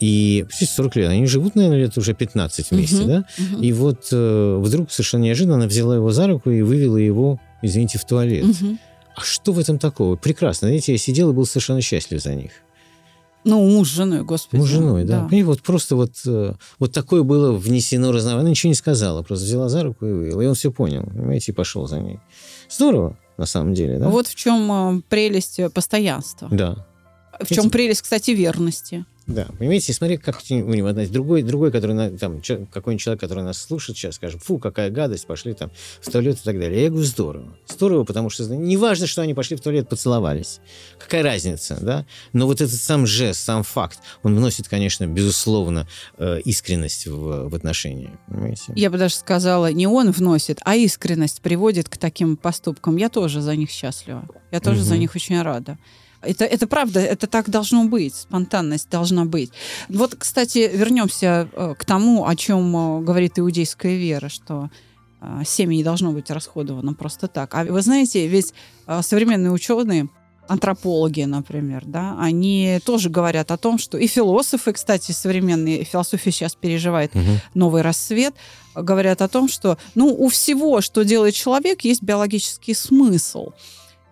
И 40 лет, они живут, наверное, лет уже 15 вместе, uh-huh, да? Uh-huh. И вот э, вдруг совершенно неожиданно она взяла его за руку и вывела его, извините, в туалет. Uh-huh. А что в этом такого? Прекрасно. Знаете, я сидел и был совершенно счастлив за них. Ну, муж с женой, господи. Муж с женой, да. да. И вот просто вот, э, вот такое было внесено разнообразие. Она ничего не сказала, просто взяла за руку и вывела. И он все понял, понимаете, и пошел за ней. Здорово, на самом деле, да? Вот в чем э, прелесть постоянства. Да. В чем прелесть, кстати, верности. Да, понимаете, смотри, как у него относится. Другой, другой, который, там, какой-нибудь человек, который нас слушает сейчас, скажет, фу, какая гадость, пошли там в туалет и так далее. Я говорю, здорово. Здорово, потому что не важно, что они пошли в туалет, поцеловались. Какая разница, да? Но вот этот сам жест, сам факт, он вносит, конечно, безусловно, э, искренность в, в отношения. Понимаете? Я бы даже сказала, не он вносит, а искренность приводит к таким поступкам. Я тоже за них счастлива. Я тоже угу. за них очень рада. Это, это правда, это так должно быть, спонтанность должна быть. Вот, кстати, вернемся э, к тому, о чем э, говорит иудейская вера, что э, семя не должно быть расходовано просто так. А вы знаете, ведь современные ученые, антропологи, например, да, они тоже говорят о том, что и философы, кстати, современные, философия сейчас переживает угу. новый рассвет, говорят о том, что, ну, у всего, что делает человек, есть биологический смысл.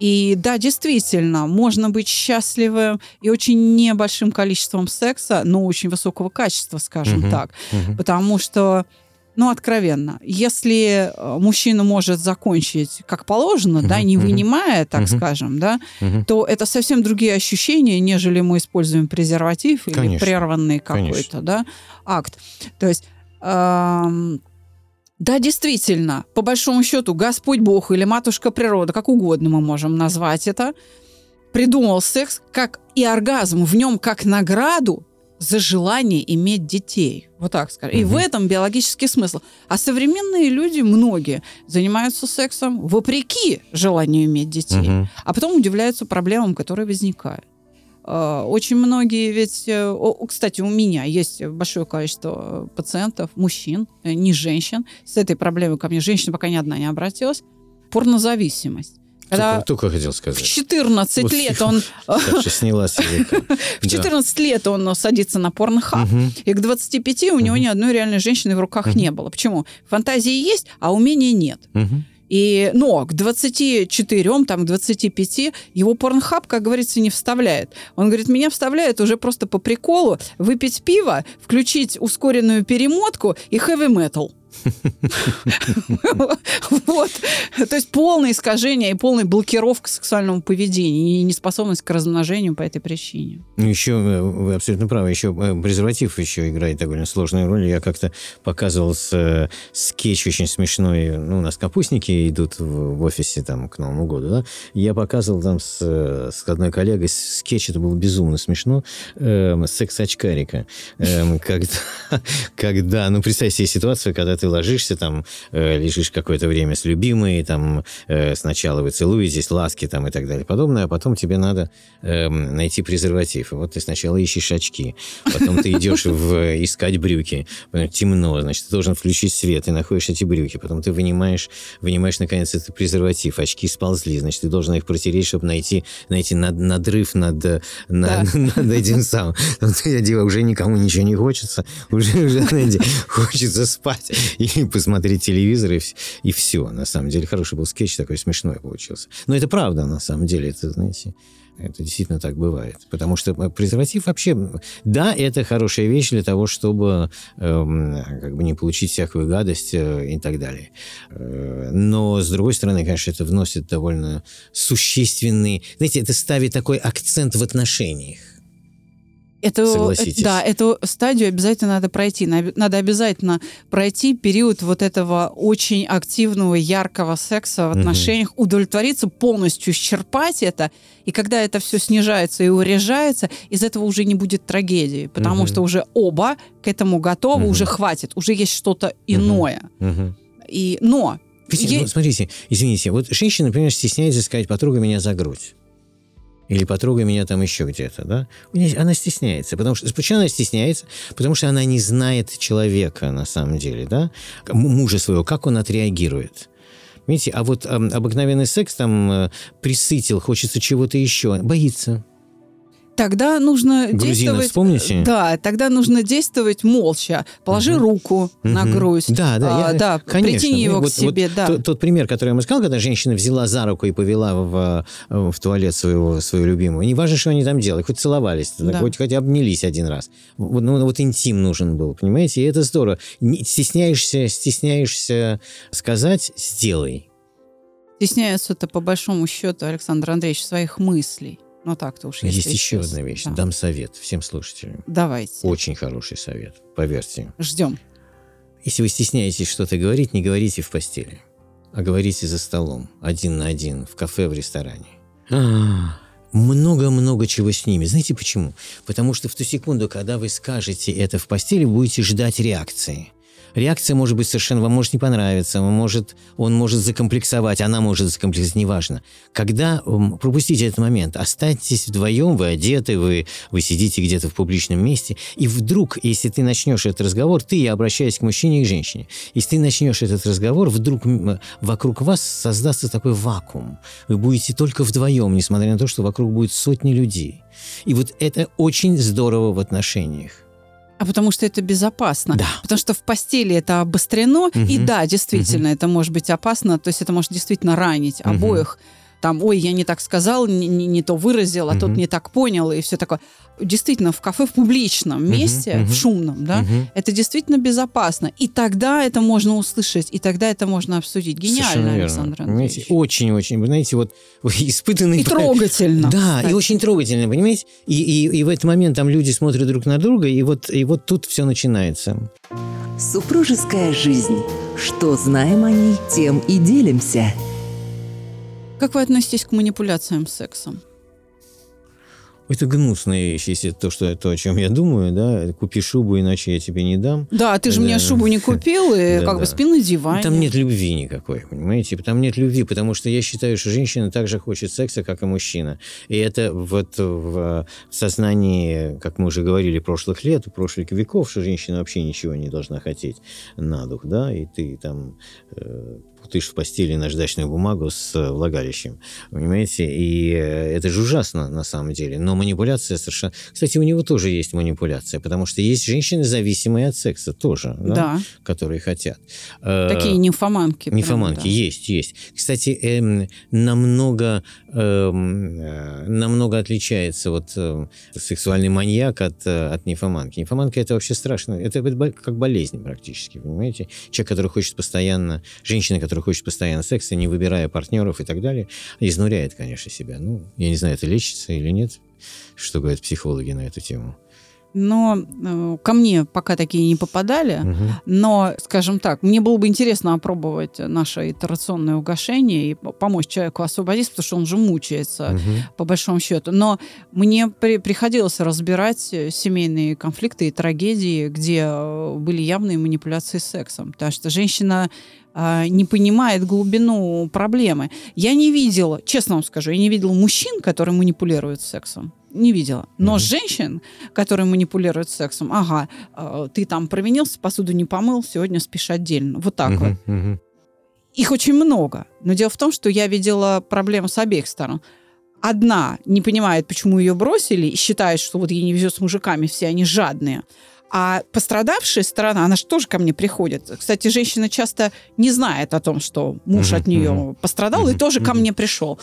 И да, действительно, можно быть счастливым и очень небольшим количеством секса, но очень высокого качества, скажем Мгм. так. Мгм. Потому что, ну, откровенно, если э, мужчина может закончить как положено, да, Мгм, не мгм. вынимая, так Мгм. скажем, да, Мгм. то это совсем другие ощущения, нежели мы используем презерватив или Конечно. прерванный какой-то, да, акт. То есть эм, да, действительно, по большому счету, Господь Бог или Матушка Природа, как угодно мы можем назвать это, придумал секс как и оргазм в нем как награду за желание иметь детей. Вот так скажем. И Мгм. в этом биологический смысл. А современные люди, многие, занимаются сексом вопреки желанию иметь детей. Мгм. А потом удивляются проблемам, которые возникают. Э, Очень многие ведь... э, Кстати, у меня есть большое количество э, пациентов, мужчин, э, не женщин. С этой проблемой ко мне женщина пока ни одна не обратилась. Порнозависимость. Когда Только, только хотел в сказать. 14 Вот лет он... В 14 лет он садится на порнохаб, и к 25 у него ни одной реальной женщины в руках не было. Почему? Фантазии есть, а умения нет. И, но к 24, там, к 25 его порнхаб, как говорится, не вставляет. Он говорит, меня вставляет уже просто по приколу выпить пиво, включить ускоренную перемотку и heavy metal. Вот. То есть полное искажение и полная блокировка сексуального поведения и неспособность к размножению по этой причине. Ну, Еще, э, вы абсолютно правы, еще э, презерватив еще играет довольно сложную роль. Я как-то показывал с, э, скетч очень смешной. Ну, у нас капустники идут в, офисе там к Новому году, да? Я показывал там с, с одной коллегой скетч, это было безумно смешно, эм, секс-очкарика. Эм, когда, когда, ну, представь себе ситуацию, когда ты ложишься там, э, лежишь какое-то время с любимой, там, э, сначала вы целуетесь, ласки там и так далее, подобное, а потом тебе надо эм, найти презерватив. И вот ты сначала ищешь очки, потом ты идешь в, искать брюки, темно, значит, ты должен включить свет, и находишь эти брюки, потом ты вынимаешь, вынимаешь наконец этот презерватив, очки сползли, значит, ты должен их протереть, чтобы найти, найти над, надрыв над, э, на- над этим самым. Ну, ты одеваешь, уже никому ничего не хочется, уже, уже знаете, хочется спать и посмотреть телевизор, и, и все. На самом деле, хороший был скетч, такой смешной получился. Но это правда, на самом деле, это, знаете, это действительно так бывает. Потому что э, презерватив вообще, да, это хорошая вещь для того, чтобы эм, как бы не получить всякую гадость э, и так далее. Э, но, с другой стороны, конечно, это вносит довольно существенный... Знаете, это ставит такой акцент в отношениях. Это, Согласитесь. да, эту стадию обязательно надо пройти. На- Надо обязательно пройти период вот этого очень активного, яркого секса в отношениях, удовлетвориться, полностью исчерпать это. И когда это все снижается и урежается, из этого уже не будет трагедии, потому Мгм. что уже оба к этому готовы, Мгм. уже хватит, уже есть что-то иное. Мгм. И, но Кристина, Е- ну, смотрите, извините, вот женщина, например, стесняется сказать, потрогай меня за грудь. Или потрогай меня там еще где-то, да? Она стесняется. Потому что, почему она стесняется? Потому что она не знает человека на самом деле, да? Мужа своего, как он отреагирует. Видите, а вот ам, обыкновенный секс там э, присытил, хочется чего-то еще, боится. Тогда нужно Грузина действовать... вспомните? Да, тогда нужно действовать молча. Положи Мгм. руку на грудь. Да, да, А, я- да, конечно. притяни его Ну, к вот- вот себе, да. Тот, тот пример, который я вам сказал, когда женщина взяла за руку и повела в, э, в туалет своего, свою любимую. Не важно, что они там делали, хоть целовались, Да. хоть, хоть обнялись один раз. Вот, ну, вот интим нужен был, понимаете? И это здорово. Не- стесняешься, стесняешься сказать, сделай. Стесняются-то по большому счету, Александр Андреевич, своих мыслей. Ну так-то уж. Есть если еще одна вещь. Да. Дам совет всем слушателям. Давайте. Очень хороший совет, поверьте. Ждем. Если вы стесняетесь что-то говорить, не говорите в постели, а говорите за столом, один на один, в кафе, в ресторане. А, Много-много чего с ними. Знаете почему? Потому что в ту секунду, когда вы скажете это в постели, будете ждать реакции. Реакция может быть совершенно, вам может не понравиться, он может, он может закомплексовать, она может закомплексовать, неважно. Когда пропустите этот момент, останьтесь вдвоем, вы одеты, вы, вы сидите где-то в публичном месте, и вдруг, если ты начнешь этот разговор, ты, я обращаюсь к мужчине и к женщине, если ты начнешь этот разговор, вдруг вокруг вас создастся такой вакуум. Вы будете только вдвоем, несмотря на то, что вокруг будет сотни людей. И вот это очень здорово в отношениях. А потому что это безопасно. Да. Потому что в постели это обострено. И Мгм. да, действительно, это может быть опасно. То есть это может действительно ранить Мгм. обоих. Там, ой, я не так сказал, не, не, не то выразил, а Мгм. тот не так понял, и все такое. Действительно, в кафе в публичном месте, мгм. в шумном, да, Мгм. это действительно безопасно. И тогда это можно услышать, и тогда это можно обсудить. Гениально. Александр Понимаете, Андреевич. Очень-очень, вы знаете, вот испытанный... И трогательно. Да, кстати. и очень трогательно, понимаете? И, и, и в этот момент там люди смотрят друг на друга, и вот, и вот тут все начинается. Супружеская жизнь. Что знаем о ней, тем и делимся. Как вы относитесь к манипуляциям сексом? Это гнусная вещь, если то, что, то, о чем я думаю, да, купи шубу, иначе я тебе не дам. Да, ты же Да. мне шубу не купил, и Да, как бы да. спи на диване. Там нет любви никакой, понимаете? Там нет любви, потому что я считаю, что женщина также хочет секса, как и мужчина. И это вот в сознании, как мы уже говорили, прошлых лет, прошлых веков, что женщина вообще ничего не должна хотеть на дух, да, и ты там э, путаешь в постели наждачную бумагу с э, влагалищем, понимаете? И э, это же ужасно на самом деле. Но манипуляция совершенно... Кстати, у него тоже есть манипуляция, потому что есть женщины, зависимые от секса тоже, да, Да, которые хотят. Э, такие нимфоманки. прям, Нимфоманки да. есть, есть. Кстати, эм, намного, эм, намного отличается вот э, сексуальный маньяк от, от нимфоманки. Нимфоманка это вообще страшно. Это как болезнь практически, понимаете? Человек, который хочет постоянно, женщина, которая хочет постоянно секса, не выбирая партнеров и так далее, изнуряет, конечно, себя. Ну, я не знаю, это лечится или нет. Что говорят психологи на эту тему? Но э, ко мне пока такие не попадали. Мгм. Но, скажем так, мне было бы интересно опробовать наше итерационное угошение и по- помочь человеку освободиться, потому что он же мучается, Мгм. по большому счету. Но мне при- приходилось разбирать семейные конфликты и трагедии, где э, были явные манипуляции сексом. Потому что женщина не понимает глубину проблемы. Я не видела, честно вам скажу, я не видела мужчин, которые манипулируют сексом. Не видела. Но Мгм. женщин, которые манипулируют сексом, ага, э, ты там провинился, посуду не помыл, сегодня спишь отдельно. Вот так вот. Мгм. Мгм. Их очень много. Но дело в том, что я видела проблему с обеих сторон. Одна не понимает, почему ее бросили, и считает, что вот ей не везет с мужиками, все они жадные. А пострадавшая сторона, она же тоже ко мне приходит. Кстати, женщина часто не знает о том, что муж Мгм, от нее пострадал и Мгм, тоже ко мгм. мне пришел.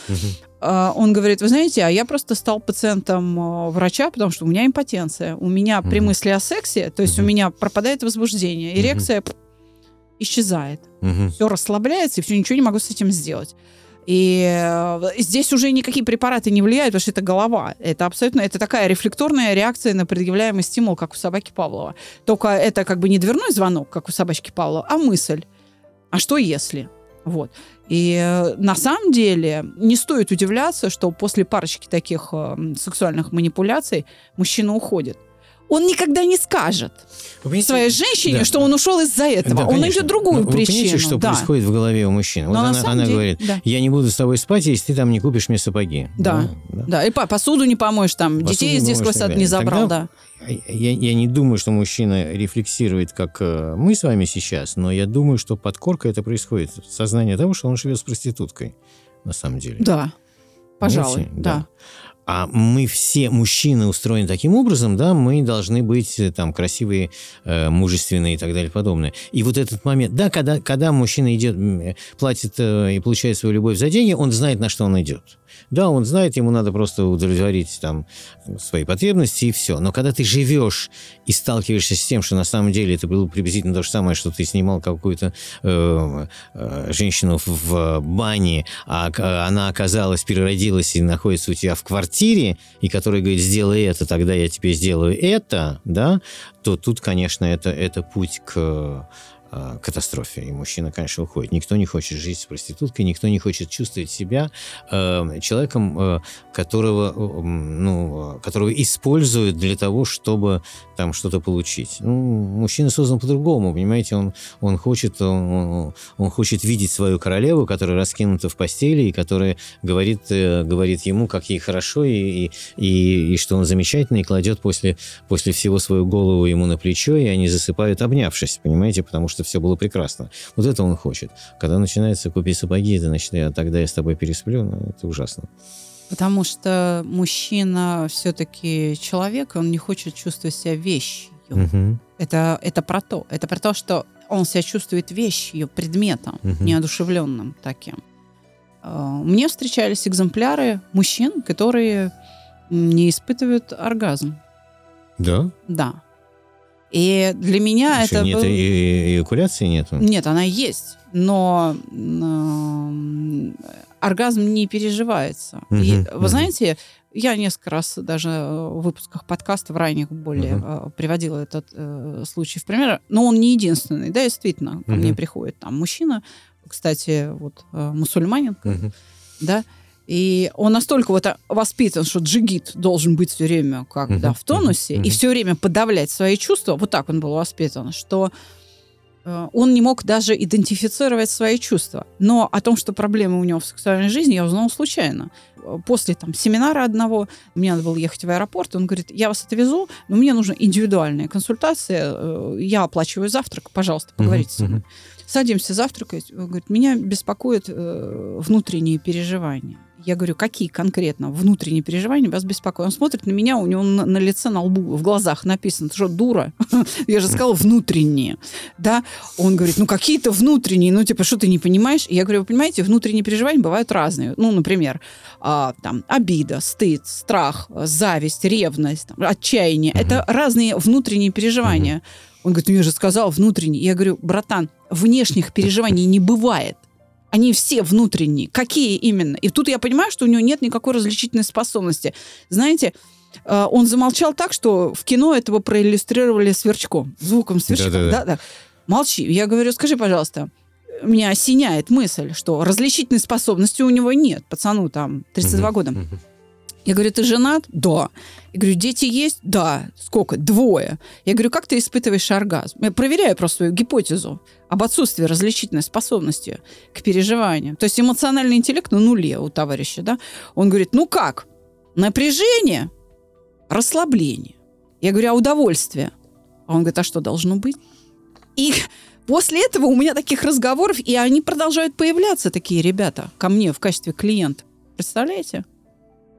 А, Он говорит, вы знаете, а я просто стал пациентом э, врача, потому что у меня импотенция. У меня при мысли о сексе, то есть у меня пропадает возбуждение, эрекция исчезает все расслабляется, и все, ничего не могу с этим сделать. И э, здесь уже никакие препараты не влияют, потому что это голова. Это абсолютно, это такая рефлекторная реакция на предъявляемый стимул, как у собаки Павлова. Только это как бы не дверной звонок, как у собачки Павлова, а мысль. А что если? Вот. И э, на самом деле не стоит удивляться, что после парочки таких э, сексуальных манипуляций мужчина уходит. Он никогда не скажет понимаете, своей женщине, да. что он ушел из-за этого. Да, он конечно. найдет другую Но причину. Вы понимаете, что да. происходит в голове у мужчины? Вот Но на она, она деле, говорит, да. я не буду с тобой спать, если ты там не купишь мне сапоги. Да. Да, и по- посуду не помоешь, там, Посуду детей из детского и сада не забрал, Тогда- да. Я, я не думаю, что мужчина рефлексирует, как э, мы с вами сейчас, но я думаю, что подкорка это происходит. Сознание того, что он живет с проституткой, на самом деле. Да, пожалуй, Понимаете? да. А мы все, мужчины, устроены таким образом, да, мы должны быть э, там красивые, э, мужественные и так далее подобное. И вот этот момент, да, когда, когда мужчина идет, э, платит и получает свою любовь за деньги, он знает, на что он идет. Да, он знает, ему надо просто удовлетворить там свои потребности и все. Но когда ты живешь и сталкиваешься с тем, что на самом деле это было приблизительно то же самое, что ты снимал какую-то э, э, женщину в, бане, а она оказалась, переродилась и находится у тебя в квартире, и которая говорит, сделай это, тогда я тебе сделаю это, да, то тут, конечно, это, это путь к э, катастрофе. И мужчина, конечно, уходит. Никто не хочет жить с проституткой, никто не хочет чувствовать себя э, человеком, э, которого, э, ну, э, которого используют для того, чтобы там что-то получить. Ну, мужчина создан по-другому, понимаете, он, он, хочет, он, он, хочет видеть свою королеву, которая раскинута в постели, и которая говорит, э, говорит ему, как ей хорошо, и, и, и что он замечательный, и кладет после, после всего свою голову ему на плечо, и они засыпают, обнявшись, понимаете, потому что все было прекрасно. Вот это он хочет. Когда начинается «купи сапоги», это значит, а тогда я с тобой пересплю, ну, это ужасно. Потому что мужчина все-таки человек, он не хочет чувствовать себя вещью. Мгм. Это, это про то. Это про то, что он себя чувствует вещью, предметом, Мгм. неодушевленным таким. Э, мне встречались экземпляры мужчин, которые не испытывают оргазм. Да? Да. И для меня Что, это нет, был... и, и эякуляции нету? Нет, она есть, но э, оргазм не переживается. Мгм, И, мгм. вы знаете, я несколько раз даже в выпусках подкастов ранних более э, приводила этот э, случай в пример, но он не единственный, да, действительно, ко мне Мгм. приходит там мужчина, кстати, вот э, мусульманин, Мгм. да, и он настолько вот а, воспитан, что джигит должен быть все время как Мгм, да, в тонусе мгм, и все время подавлять свои чувства. Вот так он был воспитан, что э, он не мог даже идентифицировать свои чувства. Но о том, что проблемы у него в сексуальной жизни, я узнала случайно. После там семинара одного, мне надо было ехать в аэропорт, он говорит, я вас отвезу, но мне нужна индивидуальная консультация, э, я оплачиваю завтрак, пожалуйста, поговорите со мной. мгм. Садимся завтракать. Он говорит, меня беспокоят э, внутренние переживания. Я говорю, какие конкретно внутренние переживания вас беспокоят? Он смотрит на меня, у него на, на лице, на лбу, в глазах написано, что, дура? Я же сказала, внутренние. Да? Он говорит, ну какие-то внутренние, ну типа, что ты не понимаешь? И я говорю, вы понимаете, внутренние переживания бывают разные. Ну, например, а, там, обида, стыд, страх, зависть, ревность, там, отчаяние. Это разные внутренние переживания. Он говорит, ну я же сказал внутренний. Я говорю, братан, внешних переживаний не бывает. Они все внутренние. Какие именно? И тут я понимаю, что у него нет никакой различительной способности. Знаете, э, он замолчал так, что в кино этого проиллюстрировали сверчком, звуком сверчка. Да-да-да. Да-да. Молчи. Я говорю, скажи, пожалуйста, меня осеняет мысль, что различительной способности у него нет. Пацану там 32 года. Мгм. Я говорю, ты женат? Да. Я говорю, дети есть? Да. Сколько? Двое. Я говорю, как ты испытываешь оргазм? Я проверяю просто свою гипотезу об отсутствии различительной способности к переживаниям. То есть эмоциональный интеллект на нуле у товарища, да? Он говорит, ну как? Напряжение, расслабление. Я говорю, а удовольствие? А он говорит, а что должно быть? И после этого у меня таких разговоров, и они продолжают появляться, такие ребята, ко мне в качестве клиента. Представляете?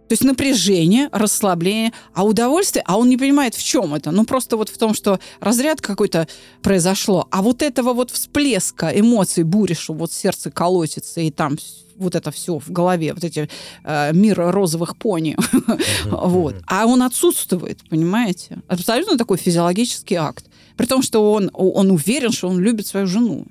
То есть напряжение, расслабление, а удовольствие, а он не понимает, в чем это. Ну, просто вот в том, что разряд какой-то произошло, а вот этого вот всплеска эмоций, бури, что вот сердце колотится, и там вот это все в голове, вот эти э, мир розовых пони, вот. А он отсутствует, понимаете? Абсолютно такой физиологический акт. При том, что он, он уверен, что он любит свою жену.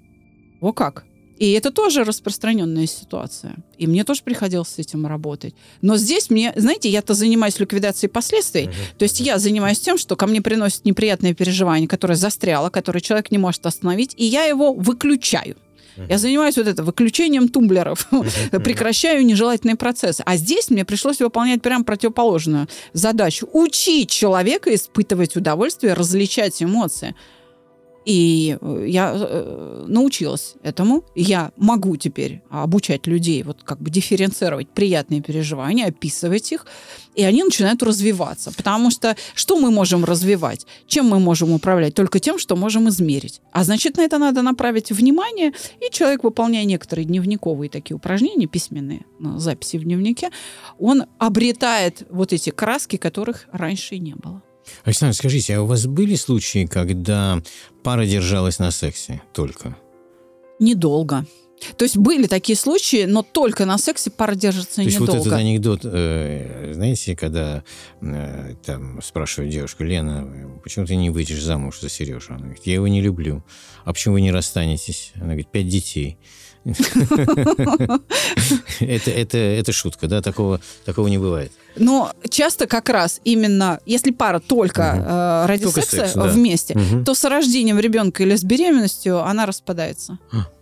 Во как? И это тоже распространенная ситуация. И мне тоже приходилось с этим работать. Но здесь мне, знаете, я-то занимаюсь ликвидацией последствий. То есть я занимаюсь тем, что ко мне приносит неприятное переживание, которое застряло, которое человек не может остановить, и я его выключаю. Я занимаюсь вот это выключением тумблеров, прекращаю нежелательные процессы. А здесь мне пришлось выполнять прям противоположную задачу. Учить человека испытывать удовольствие, различать эмоции. И э, я э, научилась этому. Я могу теперь обучать людей, вот как бы дифференцировать приятные переживания, описывать их, и они начинают развиваться. Потому что что мы можем развивать? Чем мы можем управлять? Только тем, что можем измерить. А значит, на это надо направить внимание, и человек, выполняя некоторые дневниковые такие упражнения, письменные ну, записи в дневнике, он обретает вот эти краски, которых раньше и не было. Александр, скажите, а у вас были случаи, когда пара держалась на сексе только? Недолго. То есть были такие случаи, но только на сексе пара держится То есть недолго. вот этот анекдот, э, знаете, когда э, там спрашивают девушку, Лена, почему ты не выйдешь замуж за Сережу? Она говорит, я его не люблю. А почему вы не расстанетесь? Она говорит, пять детей. Это, это, это шутка, да? Такого, такого не бывает. Но часто как раз именно, если пара только э, ради секса вместе, то с рождением ребенка или с беременностью она распадается.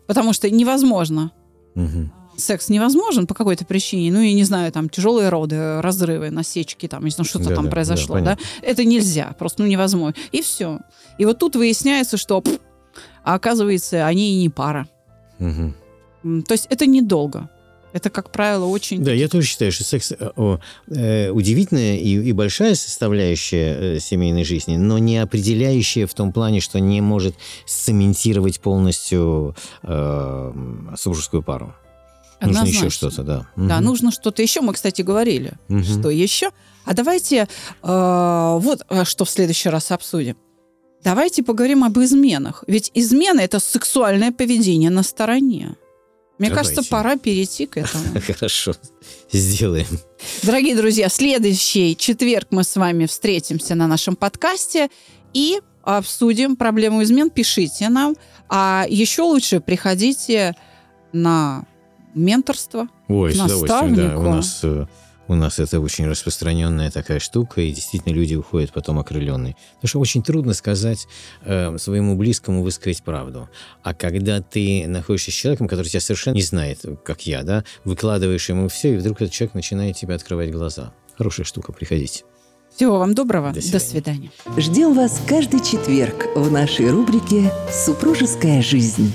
Потому что невозможно. Мгм. Секс невозможен по какой-то причине. Ну, я не знаю, там тяжелые роды, разрывы, насечки, там, не знаю, что-то Да, там да, произошло, да, да. Это нельзя, просто ну, невозможно. И все. И вот тут выясняется, что, пф, а оказывается, они и не пара. М, То есть это недолго. Это, как правило, очень... Да, я тоже считаю, что секс э, о, э, удивительная и, и большая составляющая э, семейной жизни, но не определяющая в том плане, что не может сцементировать полностью э, супружескую пару. Нужно Однозначно. еще что-то, да. Да, Мгм. нужно что-то еще. Мы, кстати, говорили, Мгм. что еще. А давайте э, вот э, что в следующий раз обсудим. Давайте поговорим об изменах. Ведь измена – это сексуальное поведение на стороне. Мне Давайте. кажется, пора перейти к этому. Хорошо, сделаем. Дорогие друзья, в следующий четверг мы с вами встретимся на нашем подкасте и обсудим проблему измен. Пишите нам. А еще лучше приходите на менторство. Ой, с удовольствием, да. Наставнику. У нас, э, у нас это очень распространенная такая штука, и действительно люди уходят потом окрыленные. Потому что очень трудно сказать э, своему близкому высказать правду. А когда ты находишься с человеком, который тебя совершенно не знает, как я, да, выкладываешь ему все, и вдруг этот человек начинает тебе открывать глаза. Хорошая штука, приходите. Всего вам доброго. До До свидания. свидания. Ждем вас каждый четверг в нашей рубрике «Супружеская жизнь».